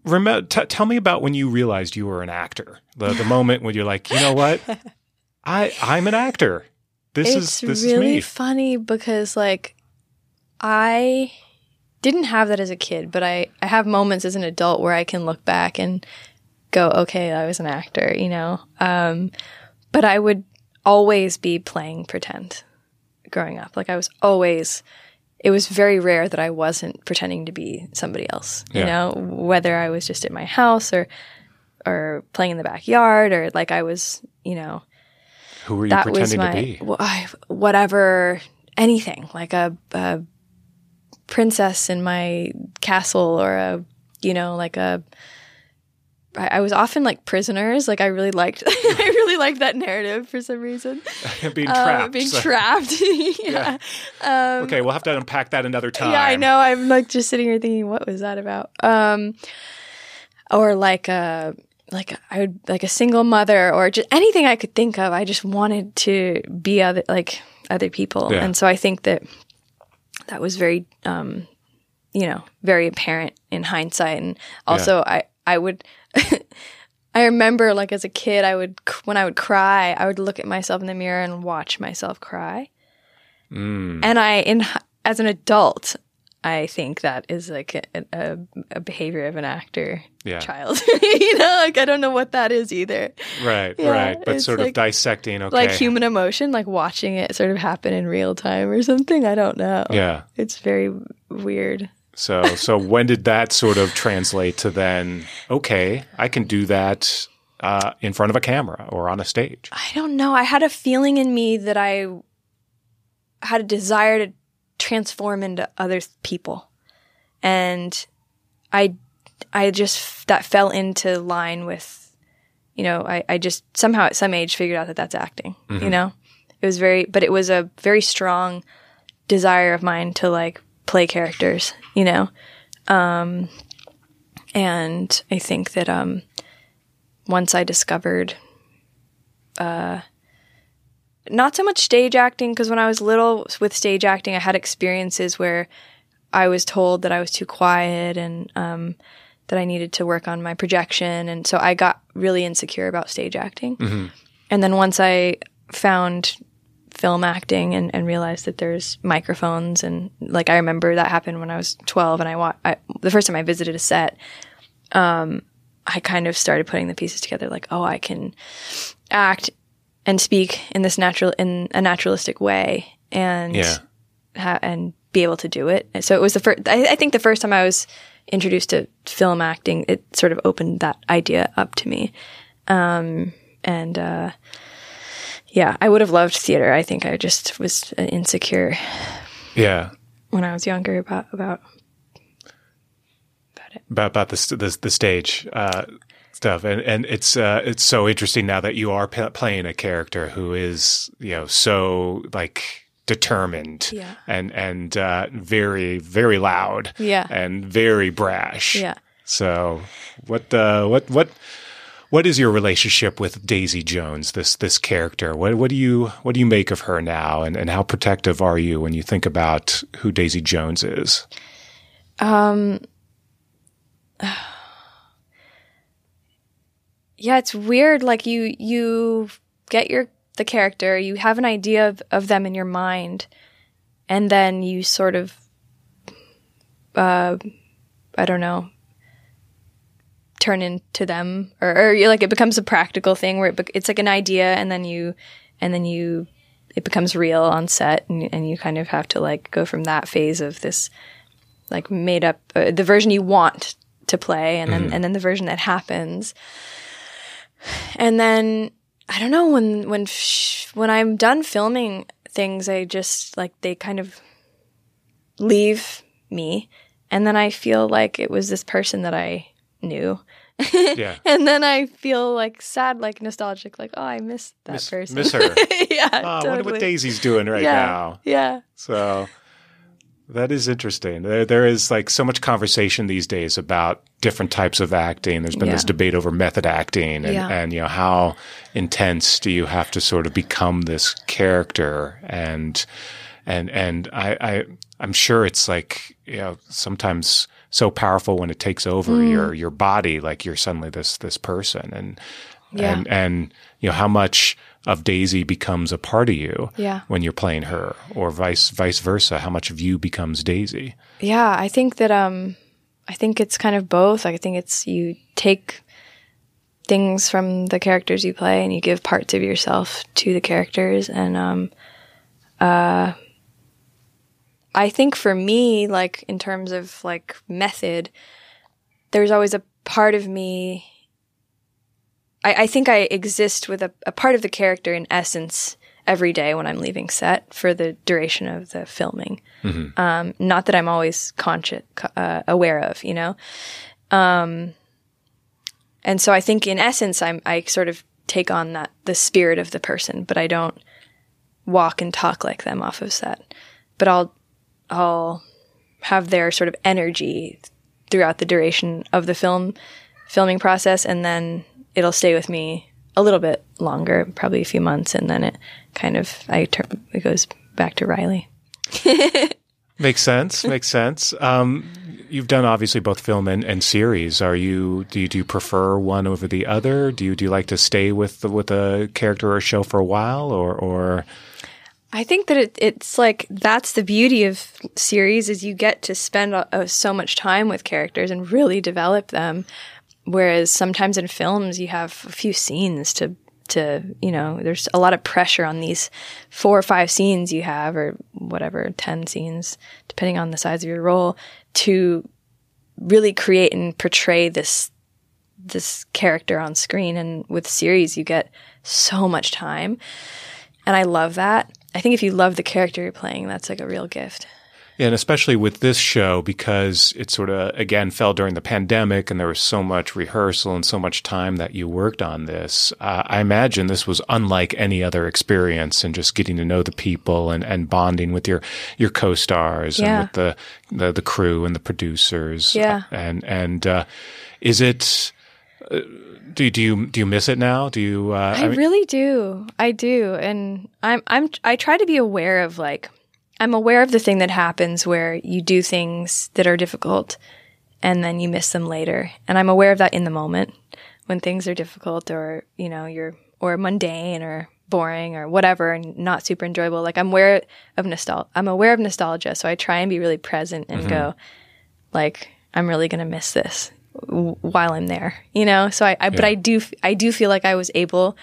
remember, t- tell me about when you realized you were an actor. The the moment when you're like, you know what, I I'm an actor. This it's is this really is me. It's really funny because like I didn't have that as a kid, but I I have moments as an adult where I can look back and go, okay, I was an actor, you know. Um, but I would always be playing pretend growing up. Like I was always. It was very rare that I wasn't pretending to be somebody else. You Yeah. know, whether I was just at my house or or playing in the backyard or like I was, you know, Who were you that was pretending my to be? whatever anything like a, a princess in my castle or a you know like a I, was often like prisoners like I really liked I really liked that narrative for some reason being Uh, trapped. being So- trapped yeah, Um, okay, we'll have to unpack that another time. yeah, I know. I'm like just sitting here thinking, what was that about? Um, or like a like a- I would like a single mother, or just anything I could think of. I just wanted to be other like other people, Yeah. and so I think that that was very, um, you know, very apparent in hindsight. And also, I I would. I remember, like as a kid, I would when I would cry, I would look at myself in the mirror and watch myself cry. Mm. And I, in as an adult, I think that is like a, a, a behavior of an actor Yeah. child. you know, like I don't know what that is either. Right, Yeah, right. But sort of dissecting. Okay. Like human emotion, like watching it sort of happen in real time or something. I don't know. Yeah. It's very weird. So, so when did that sort of translate to then? Okay, I can do that uh, in front of a camera or on a stage. I don't know. I had a feeling in me that I had a desire to transform into other people. And I I just that fell into line with you know, I I just somehow at some age figured out that that's acting, you Mhm. know. It was very but it was a very strong desire of mine to like play characters, you know. Um and I think that um once I discovered uh not so much stage acting because when I was little with stage acting, I had experiences where I was told that I was too quiet and um, that I needed to work on my projection, and so I got really insecure about stage acting. Mhm. And then once I found film acting and, and realized that there's microphones and like I remember that happened when I was 12 and I, wa- I the first time I visited a set um I kind of started putting the pieces together like oh I can act and speak in this natural in a naturalistic way and Yeah. ha- and be able to do it. So it was the first. I, I think the first time I was introduced to film acting, it sort of opened that idea up to me. Um, and uh, yeah, I would have loved theater. I think I just was insecure Yeah, when I was younger about about about about the the, the stage uh, stuff, and and it's uh, it's so interesting now that you are p- playing a character who is you know so like determined Yeah. and and uh, very very loud Yeah. and very brash Yeah. so what uh, what what what is your relationship with Daisy Jones this this character what what do you what do you make of her now and and how protective are you when you think about who Daisy Jones is Um, yeah, it's weird. Like you, you get your the character, you have an idea of, of them in your mind, and then you sort of, uh, I don't know, turn into them, or, or like it becomes a practical thing where it bec it's like an idea, and then you, and then you, it becomes real on set, and and you kind of have to like go from that phase of this like made up uh, the version you want to play and then Mhm. and then the version that happens and then i don't know when when sh- when i'm done filming things i just like they kind of leave me and then i feel like it was this person that i knew Yeah. and then i feel like sad like nostalgic like oh i miss that Miss- person miss her. yeah Oh, I wonder what. Daisy's doing right Yeah, now. yeah So that is interesting. There, there is like so much conversation these days about different types of acting. There's been this debate over method acting and, Yeah. and, you know, how intense do you have to sort of become this character? And, and, and I, I, I'm sure it's like, you know, sometimes so powerful when it takes over Mm. your your body, like you're suddenly this this person, and Yeah. and and you know how much of Daisy becomes a part of you Yeah. when you're playing her, or vice vice versa. How much of you becomes Daisy? Yeah, I think that um I think it's kind of both. I think it's you take things from the characters you play and you give parts of yourself to the characters and um uh I think for me like in terms of like method there's always a part of me I, I think I exist with a, a part of the character in essence every day when I'm leaving set for the duration of the filming. Um, not that I'm always conscious, uh, aware of, you know. Um, and so I think in essence, I'm I sort of take on that the spirit of the person, but I don't walk and talk like them off of set. But I'll I'll have their sort of energy throughout the duration of the film filming process, and then it'll stay with me a little bit longer, probably a few months, and then it kind of I turn it goes back to Riley. Makes sense. Makes sense. Um, you've done obviously both film and, and series. Are you do you do you prefer one over the other? Do you do you like to stay with the, with a character or a show for a while, or or I think that it, it's like that's the beauty of series is you get to spend uh, so much time with characters and really develop them. Whereas sometimes in films you have a few scenes to to you know there's a lot of pressure on these four or five scenes you have or whatever ten scenes depending on the size of your role to really create and portray this this character on screen and with series you get so much time and I love that. I think if you love the character you're playing, that's like a real gift. And especially with this show because it sort of again fell during the pandemic, and there was so much rehearsal and so much time that you worked on this. Uh, I imagine this was unlike any other experience, and just getting to know the people and, and bonding with your your co-stars Yeah. and with the, the the crew and the producers. Yeah. and and uh, is it? Uh, do, do you do you miss it now? Do you? Uh, I, mean- really do. I do. And I'm I'm I try to be aware of like I'm aware of the thing that happens where you do things that are difficult and then you miss them later. And I'm aware of that in the moment when things are difficult or, you know, you're or mundane or boring or whatever and not super enjoyable. Like I'm aware of nostalgia. I'm aware of nostalgia, so I try and be really present and Mhm. go like I'm really going to miss this w- while I'm there, you know? So I, I but I do I do feel like I was able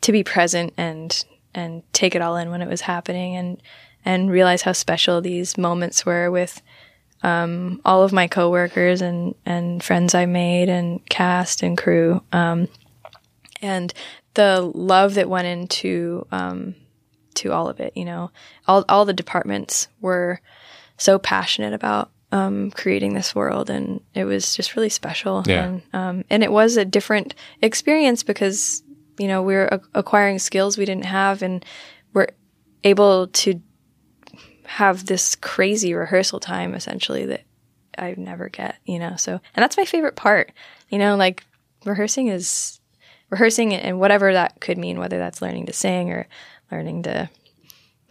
to be present and and take it all in when it was happening and and realize how special these moments were with um, all of my coworkers and and friends I made and cast and crew um, and the love that went into um, to all of it you know all all the departments were so passionate about um, creating this world and it was just really special Yeah. and um, and it was a different experience because you know we we're a- acquiring skills we didn't have and we're able to have this crazy rehearsal time essentially that I never get, you know. So, and that's my favorite part. You know, like rehearsing is rehearsing and whatever that could mean, whether that's learning to sing or learning to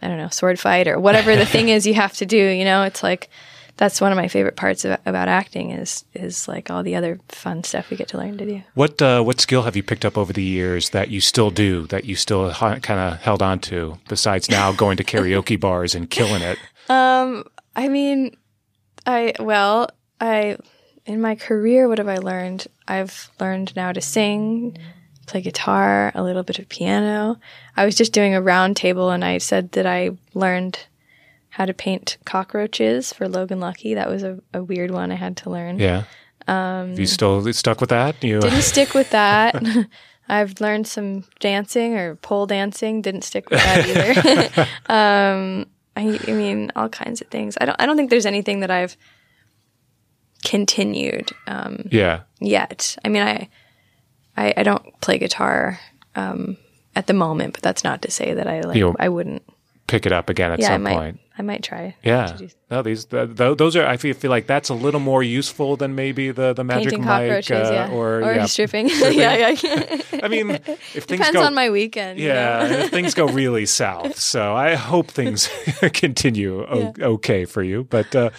I don't know, sword fight or whatever the thing is you have to do, you know, it's like that's one of my favorite parts about, about acting is is like all the other fun stuff we get to learn to do. What uh, what skill have you picked up over the years that you still do that you still ha- kind of held on to besides now going to karaoke bars and killing it? Um, I mean, I well, I in my career, what have I learned? I've learned now to sing, play guitar, a little bit of piano. I was just doing a round table, and I said that I learned how to paint cockroaches for Logan Lucky. That was a, a weird one I had to learn. Yeah. Um, you still stuck with that? You didn't stick with that. I've learned some dancing or pole dancing. Didn't stick with that either. um, I, I mean, all kinds of things. I don't. I don't think there's anything that I've continued. Um, Yeah. Yet. I mean, I, I, I don't play guitar um, at the moment, but that's not to say that I like. You'll I wouldn't. Pick it up again at yeah, some I might. point. I might try. Yeah. No, these th- th- those are. I feel, feel like that's a little more useful than maybe the the magic Painting mic uh, yeah, or, or yeah, stripping. stripping. yeah, yeah. I mean, if things Depends go on my weekend. you Yeah, know? and if things go really south. So I hope things continue o- okay for you. But uh,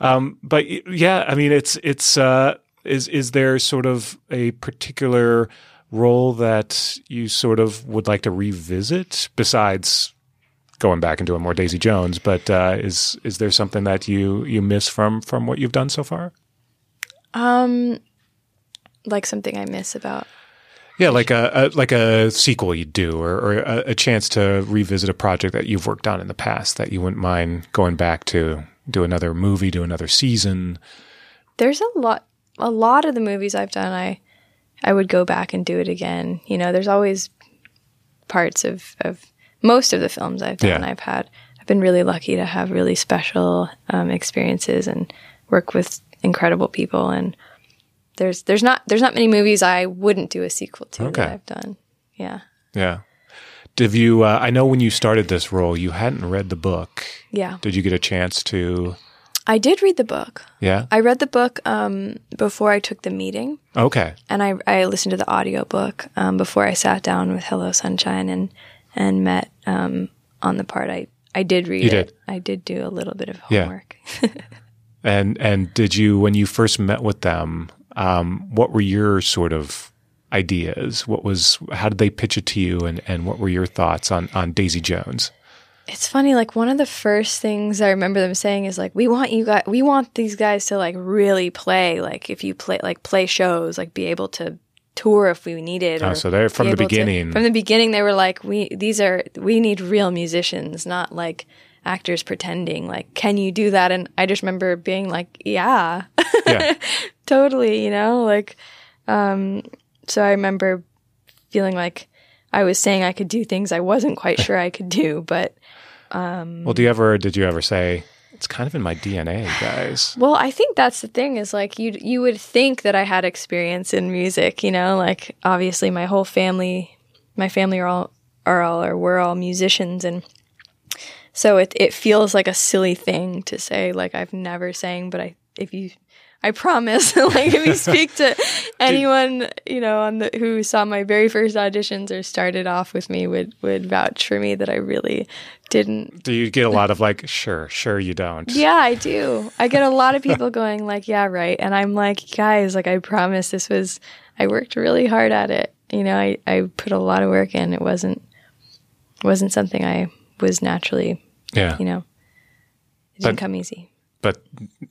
Um, but yeah, I mean, it's it's uh, is is there sort of a particular role that you sort of would like to revisit besides going back and doing more Daisy Jones? But uh, is is there something that you you miss from from what you've done so far? Um, like something I miss about. Yeah, like a, a like a sequel you'd do, or, or a, a chance to revisit a project that you've worked on in the past that you wouldn't mind going back to do another movie, do another season. There's a lot, a lot of the movies I've done. I, I would go back and do it again. You know, there's always parts of of most of the films I've done. Yeah. I've had. I've been really lucky to have really special um, experiences and work with incredible people. And there's there's not there's not many movies I wouldn't do a sequel to Okay. that I've done. Yeah. Yeah. Did you? Uh, I know when you started this role, you hadn't read the book. Yeah. Did you get a chance to? I did read the book. Yeah. I read the book um, before I took the meeting. Okay. and I, I listened to the audiobook um, before I sat down with Hello Sunshine and and met um, on the part I I did read You it. did. I did do a little bit of homework. Yeah. And and did you when you first met with them? Um, what were your sort of ideas? What was how did they pitch it to you? And and what were your thoughts on on Daisy Jones? It's funny, like one of the first things I remember them saying is like, "We want you guys, we want these guys to like really play. Like if you play, like play shows, like be able to tour if we needed." Oh, so they're from the able to- beginning. from the beginning, they were like, "We these are we need real musicians, not like actors pretending. Like, can you do that?" And I just remember being like, "Yeah, Yeah. totally," you know, like. Um, so I remember feeling like I was saying I could do things I wasn't quite sure I could do, but. Um, Well, do you ever did you ever say it's kind of in my DNA, guys? Well, I think that's the thing is like you you would think that I had experience in music, you know, like obviously my whole family, my family are all are all or we're all musicians, and so it it feels like a silly thing to say like I've never sang, but I if you. I promise, like if you speak to anyone, you know, on the who saw my very first auditions or started off with me, would would vouch for me that I really didn't Do you get a lot of like, sure, sure, you don't? yeah, I do. I get a lot of people going like, "Yeah, right," and I'm like, "Guys, like I promise this was. I worked really hard at it. You know, I I put a lot of work in. It wasn't wasn't something I was naturally. Yeah. You know, it didn't But- come easy. But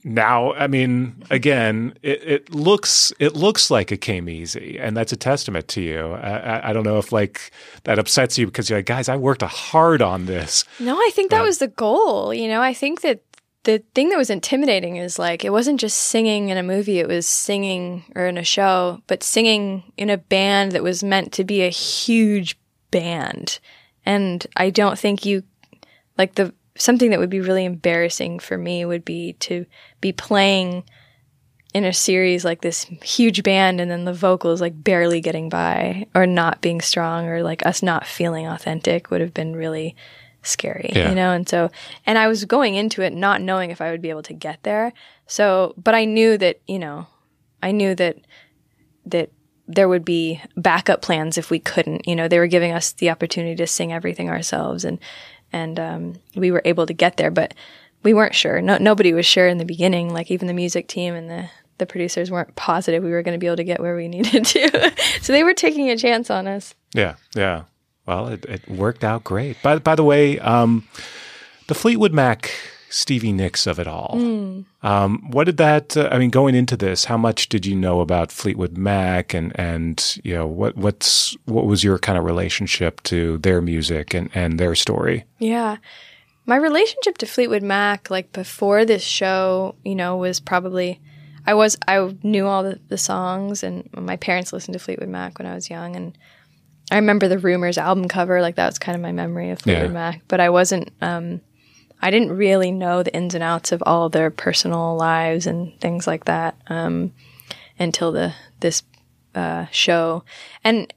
now i mean again it, it looks it looks like it came easy and that's a testament to you I, I, I don't know if like that upsets you because you're like guys i worked hard on this No, I think that was the goal. You know, I think that the thing that was intimidating is like it wasn't just singing in a movie, it was singing or in a show, but singing in a band that was meant to be a huge band. And I don't think you like the something that would be really embarrassing for me would be to be playing in a series like this huge band and then the vocals like barely getting by or not being strong or like us not feeling authentic would have been really scary Yeah. you know? And so and i was going into it not knowing if i would be able to get there. So but i knew that you know i knew that that there would be backup plans if we couldn't you know? They were giving us the opportunity to sing everything ourselves and and um, we were able to get there but we weren't sure. No, nobody was sure in the beginning like even the music team and the the producers weren't positive we were going to be able to get where we needed to. So they were taking a chance on us. Yeah yeah. Well it, it worked out great. By, by the way um, the fleetwood mac stevie nicks of it all Mm. um, what did that uh, i mean going into this how much did you know about fleetwood mac and and you know what what's what was your kind of relationship to their music and and their story Yeah. My relationship to Fleetwood Mac, like before this show, you know, was probably I was I knew all the, the songs and my parents listened to Fleetwood Mac when I was young and I remember the Rumours album cover, like that was kind of my memory of Fleetwood Yeah. Mac. But I wasn't um I didn't really know the ins and outs of all their personal lives and things like that um until the this uh show. And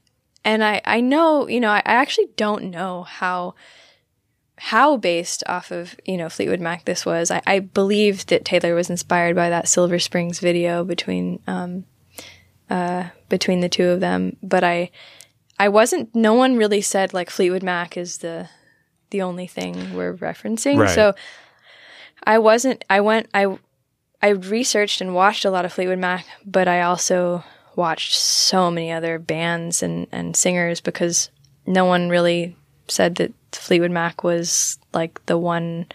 and I, I know, you know, I, I actually don't know how how based off of you know Fleetwood Mac this was. I, I believe that Taylor was inspired by that Silver Springs video between um, uh, between the two of them, but I I wasn't. No one really said like Fleetwood Mac is the the only thing we're referencing. Right. So I wasn't. I went. I I researched and watched a lot of Fleetwood Mac, but I also watched so many other bands and, and singers because no one really said that Fleetwood Mac was like the one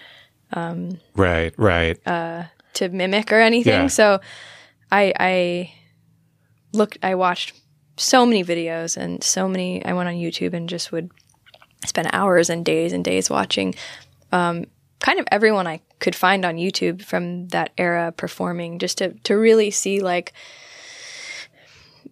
um, Right, right. uh, to mimic or anything. Yeah. So I I looked I watched so many videos and so many I went on YouTube and just would spend hours and days and days watching um, kind of everyone I could find on YouTube from that era performing just to to really see like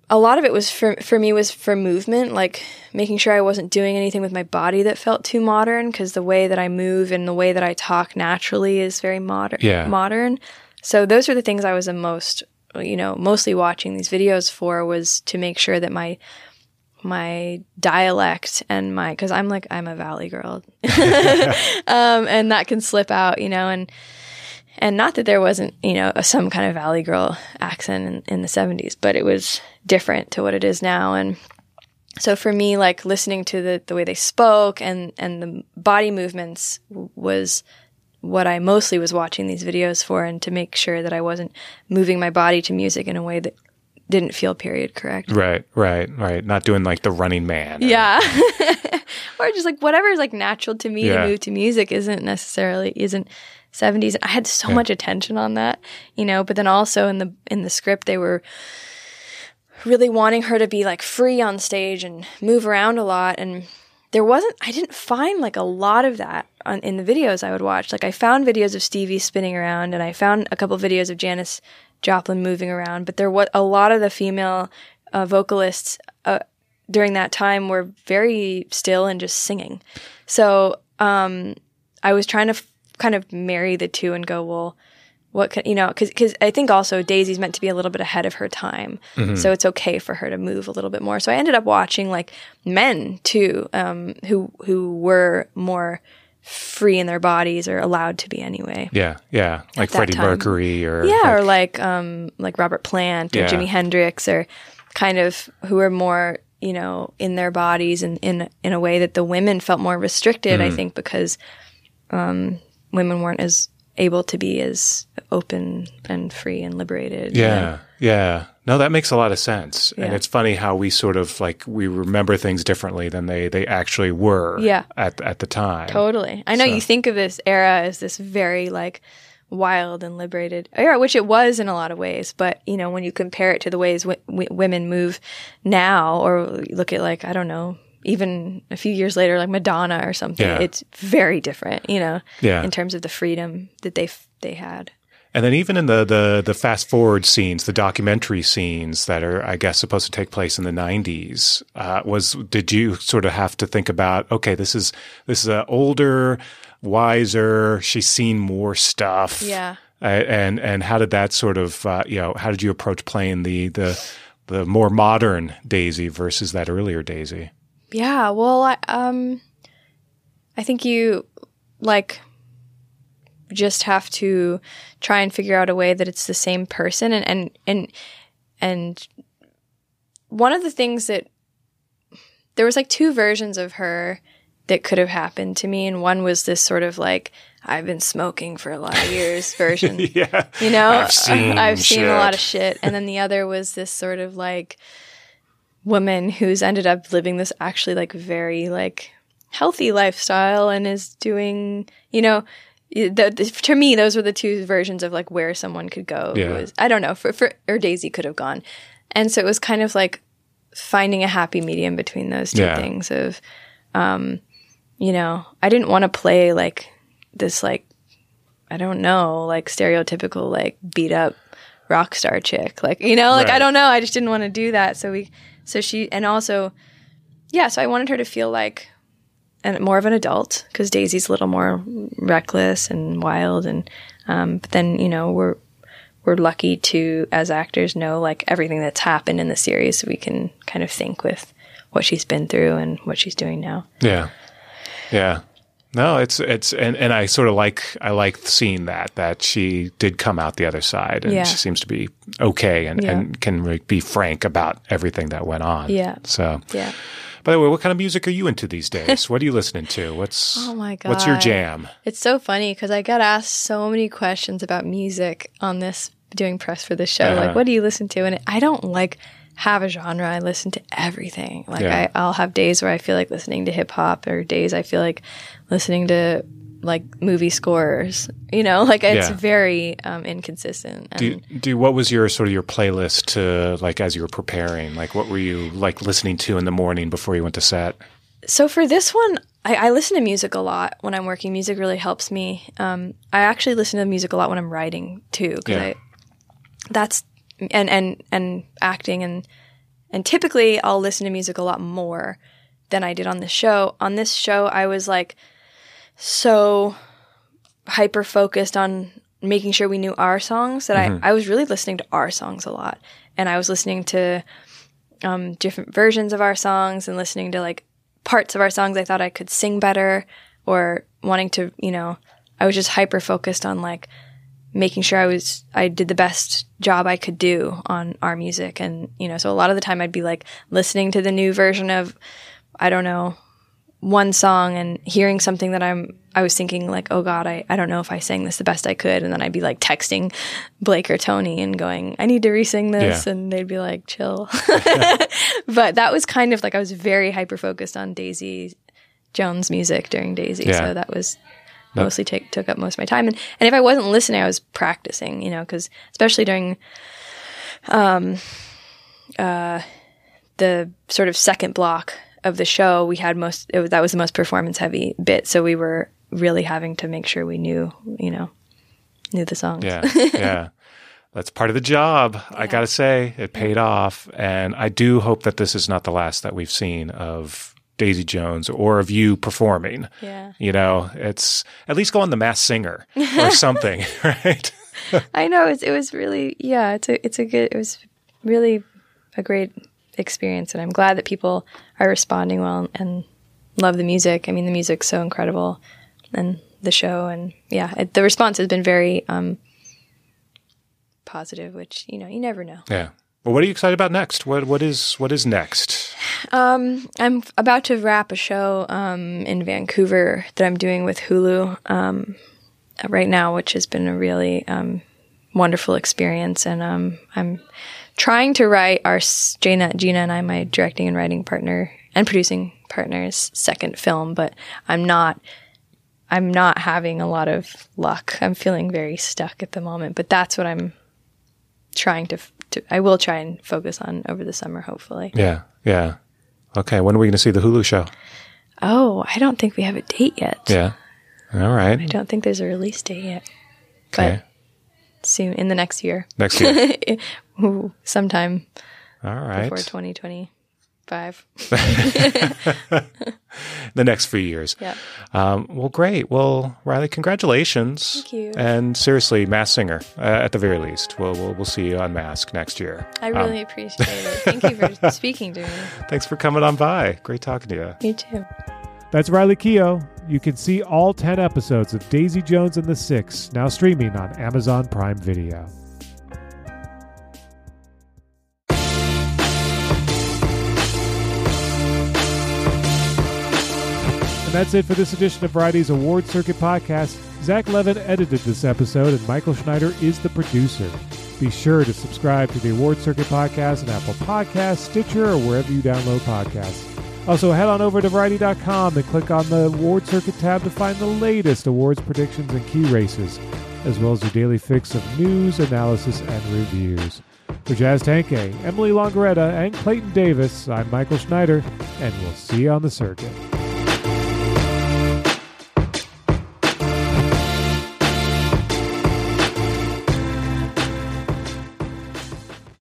a lot of it was for for me was for movement, like making sure I wasn't doing anything with my body that felt too modern because the way that I move and the way that I talk naturally is very modern. Yeah. Modern. So those are the things I was the most, you know, mostly watching these videos for was to make sure that my my dialect and my because I'm like I'm a valley girl, um, and that can slip out, you know, and and not that there wasn't you know some kind of valley girl accent in, in the 70s but it was different to what it is now. And so for me like listening to the, the way they spoke and and the body movements w- was what i mostly was watching these videos for and to make sure that i wasn't moving my body to music in a way that didn't feel period correct Right, right, right. Not doing like the running man. or- yeah or just like whatever is like natural to me Yeah. to move to music isn't necessarily isn't 70s i had so much attention on that you know but then also in the in the script they were really wanting her to be like free on stage and move around a lot and there wasn't i didn't find like a lot of that on, in the videos i would watch like i found videos of stevie spinning around and i found a couple videos of janis joplin moving around but there was a lot of the female uh, vocalists uh, during that time were very still and just singing. So um, i was trying to f- kind of marry the two and go well what can you know because i think also daisy's meant to be a little bit ahead of her time. Mhm. so it's okay for her to move a little bit more. So i ended up watching like men too um, who who were more free in their bodies or allowed to be anyway Yeah, yeah. Like Freddie time. Mercury or yeah or like um like robert plant or Yeah. jimi hendrix or kind of who are more you know in their bodies and in in a way that the women felt more restricted i Mhm. think because um women weren't as able to be as open and free and liberated you know? Yeah, yeah. No, that makes a lot of sense. And it's funny how we sort of like we remember things differently than they they actually were Yeah. at at the time. Totally. I know So- you think of this era as this very like wild and liberated era, which it was in a lot of ways. But you know, when you compare it to the ways w- w- women move now, or look at like I don't know, even a few years later, like Madonna or something, Yeah. it's very different. You know, Yeah. in terms of the freedom that they f- they had. And then even in the, the the fast forward scenes, the documentary scenes that are, I guess, supposed to take place in the '90s, uh, was did you sort of have to think about? Okay, this is this is a older, wiser. She's seen more stuff. Yeah. Uh, and and how did that sort of uh, you know how did you approach playing the the the more modern Daisy versus that earlier Daisy? Yeah, well, I, um, I think you like just have to try and figure out a way that it's the same person, and and and and one of the things that there was like two versions of her that could have happened to me, and one was this sort of like I've been smoking for a lot of years version. yeah, You know, I've seen I've seen a lot of shit. And then the other was this sort of like woman who's ended up living this actually like very like healthy lifestyle and is doing, you know, the, the, to me those were the two versions of like where someone could go. Yeah. was- I don't know, for, for or Daisy could have gone. And so it was kind of like finding a happy medium between those two Yeah. things of um you know, I didn't want to play like this like I don't know, like stereotypical like beat up rock star chick. Like, you know, like I don't know, I just didn't want to do that. So we so she and also yeah, so I wanted her to feel like and more of an adult because Daisy's a little more reckless and wild and um but then, you know, we're we're lucky to as actors know like everything that's happened in the series so we can kind of think with what she's been through and what she's doing now. Yeah. Yeah. No, it's it's and, and I sort of like I like seeing that that she did come out the other side and Yeah. she seems to be okay and, Yeah. and can be frank about everything that went on. Yeah. So Yeah. By the way, what kind of music are you into these days? what are you listening to? What's Oh my god. What's your jam? It's so funny because I got asked so many questions about music on this doing press for this show. Uh-huh. Like, what do you listen to? And I don't like have a genre. I listen to everything. Like, Yeah. I, I'll have days where I feel like listening to hip hop, or days I feel like listening to like movie scores. You know, like it's Yeah. very um, inconsistent. And Do, do what was your sort of your playlist to like as you were preparing? Like what were you like listening to in the morning before you went to set? So for this one, I, I listen to music a lot when I'm working. Music really helps me. Um, I actually listen to music a lot when I'm writing too, because Yeah. I that's and and and acting and and typically I'll listen to music a lot more than I did on the show. On this show, I was like so hyper focused on making sure we knew our songs that Mhm. I I was really listening to our songs a lot, and I was listening to um, different versions of our songs and listening to like parts of our songs I thought I could sing better or wanting to, you know, I was just hyper focused on like making sure I was I did the best job I could do on our music and you know, so a lot of the time I'd be like listening to the new version of I don't know, one song and hearing something that I'm I was thinking like, oh God, I, I don't know if I sang this the best I could and then I'd be like texting Blake or Tony and going, I need to re-sing this Yeah. and they'd be like, chill. but that was kind of like I was very hyper focused on Daisy Jones music during Daisy. Yeah. So that was No. mostly take took up most of my time. And and if I wasn't listening, I was practicing, you know, because especially during um uh the sort of second block of the show, we had most it was, that was the most performance heavy bit. So we were really having to make sure we knew, you know, knew the songs. Yeah, yeah. That's part of the job. I got to say, it paid off. And I do hope that this is not the last that we've seen of Daisy Jones or of you performing. Yeah. You know, it's at least go on The Masked Singer or something, right? I know it's, it was really yeah it's a it's a good it was really a great experience and I'm glad that people are responding well and love the music. I mean the music's so incredible and the show and yeah it, the response has been very um positive which you know you never know. Yeah. Well, what are you excited about next? What what is what is next? Um, I'm about to wrap a show um, in Vancouver that I'm doing with Hulu um, right now, which has been a really um, wonderful experience. And um, I'm trying to write our s- Gina, Gina and I, my directing and writing partner and producing partner's second film, but I'm not. I'm not having a lot of luck. I'm feeling very stuck at the moment, but that's what I'm trying to. to I will try and focus on over the summer, hopefully. Yeah, yeah. Okay, when are we going to see the Hulu show? Oh, I don't think we have a date yet. Yeah. All right. I don't think there's a release date yet. Okay. But soon, in the next year. Next year. Ooh, sometime All right. before 2025. the next few years. Yeah. Um, well, great. Well, Riley, congratulations. Thank you. And seriously, Masked Singer uh, at the very least. We'll, we'll we'll see you on Mask next year. I Um, really appreciate it. Thank you for speaking to me. thanks for coming on by. Great talking to you. You too. That's Riley Keough. You can see all 10 episodes of Daisy Jones and the Six now streaming on Amazon Prime Video. And that's it for this edition of Variety's Award Circuit podcast. Zach Levin edited this episode, and Michael Schneider is the producer. Be sure to subscribe to the Award Circuit podcast on Apple Podcasts, Stitcher, or wherever you download podcasts. Also, head on over to Variety.com and click on the Award Circuit tab to find the latest awards predictions and key races, as well as your daily fix of news, analysis, and reviews. For Jazz Tangcay, Emily Longeretta, and Clayton Davis, I'm Michael Schneider, and we'll see you on the circuit.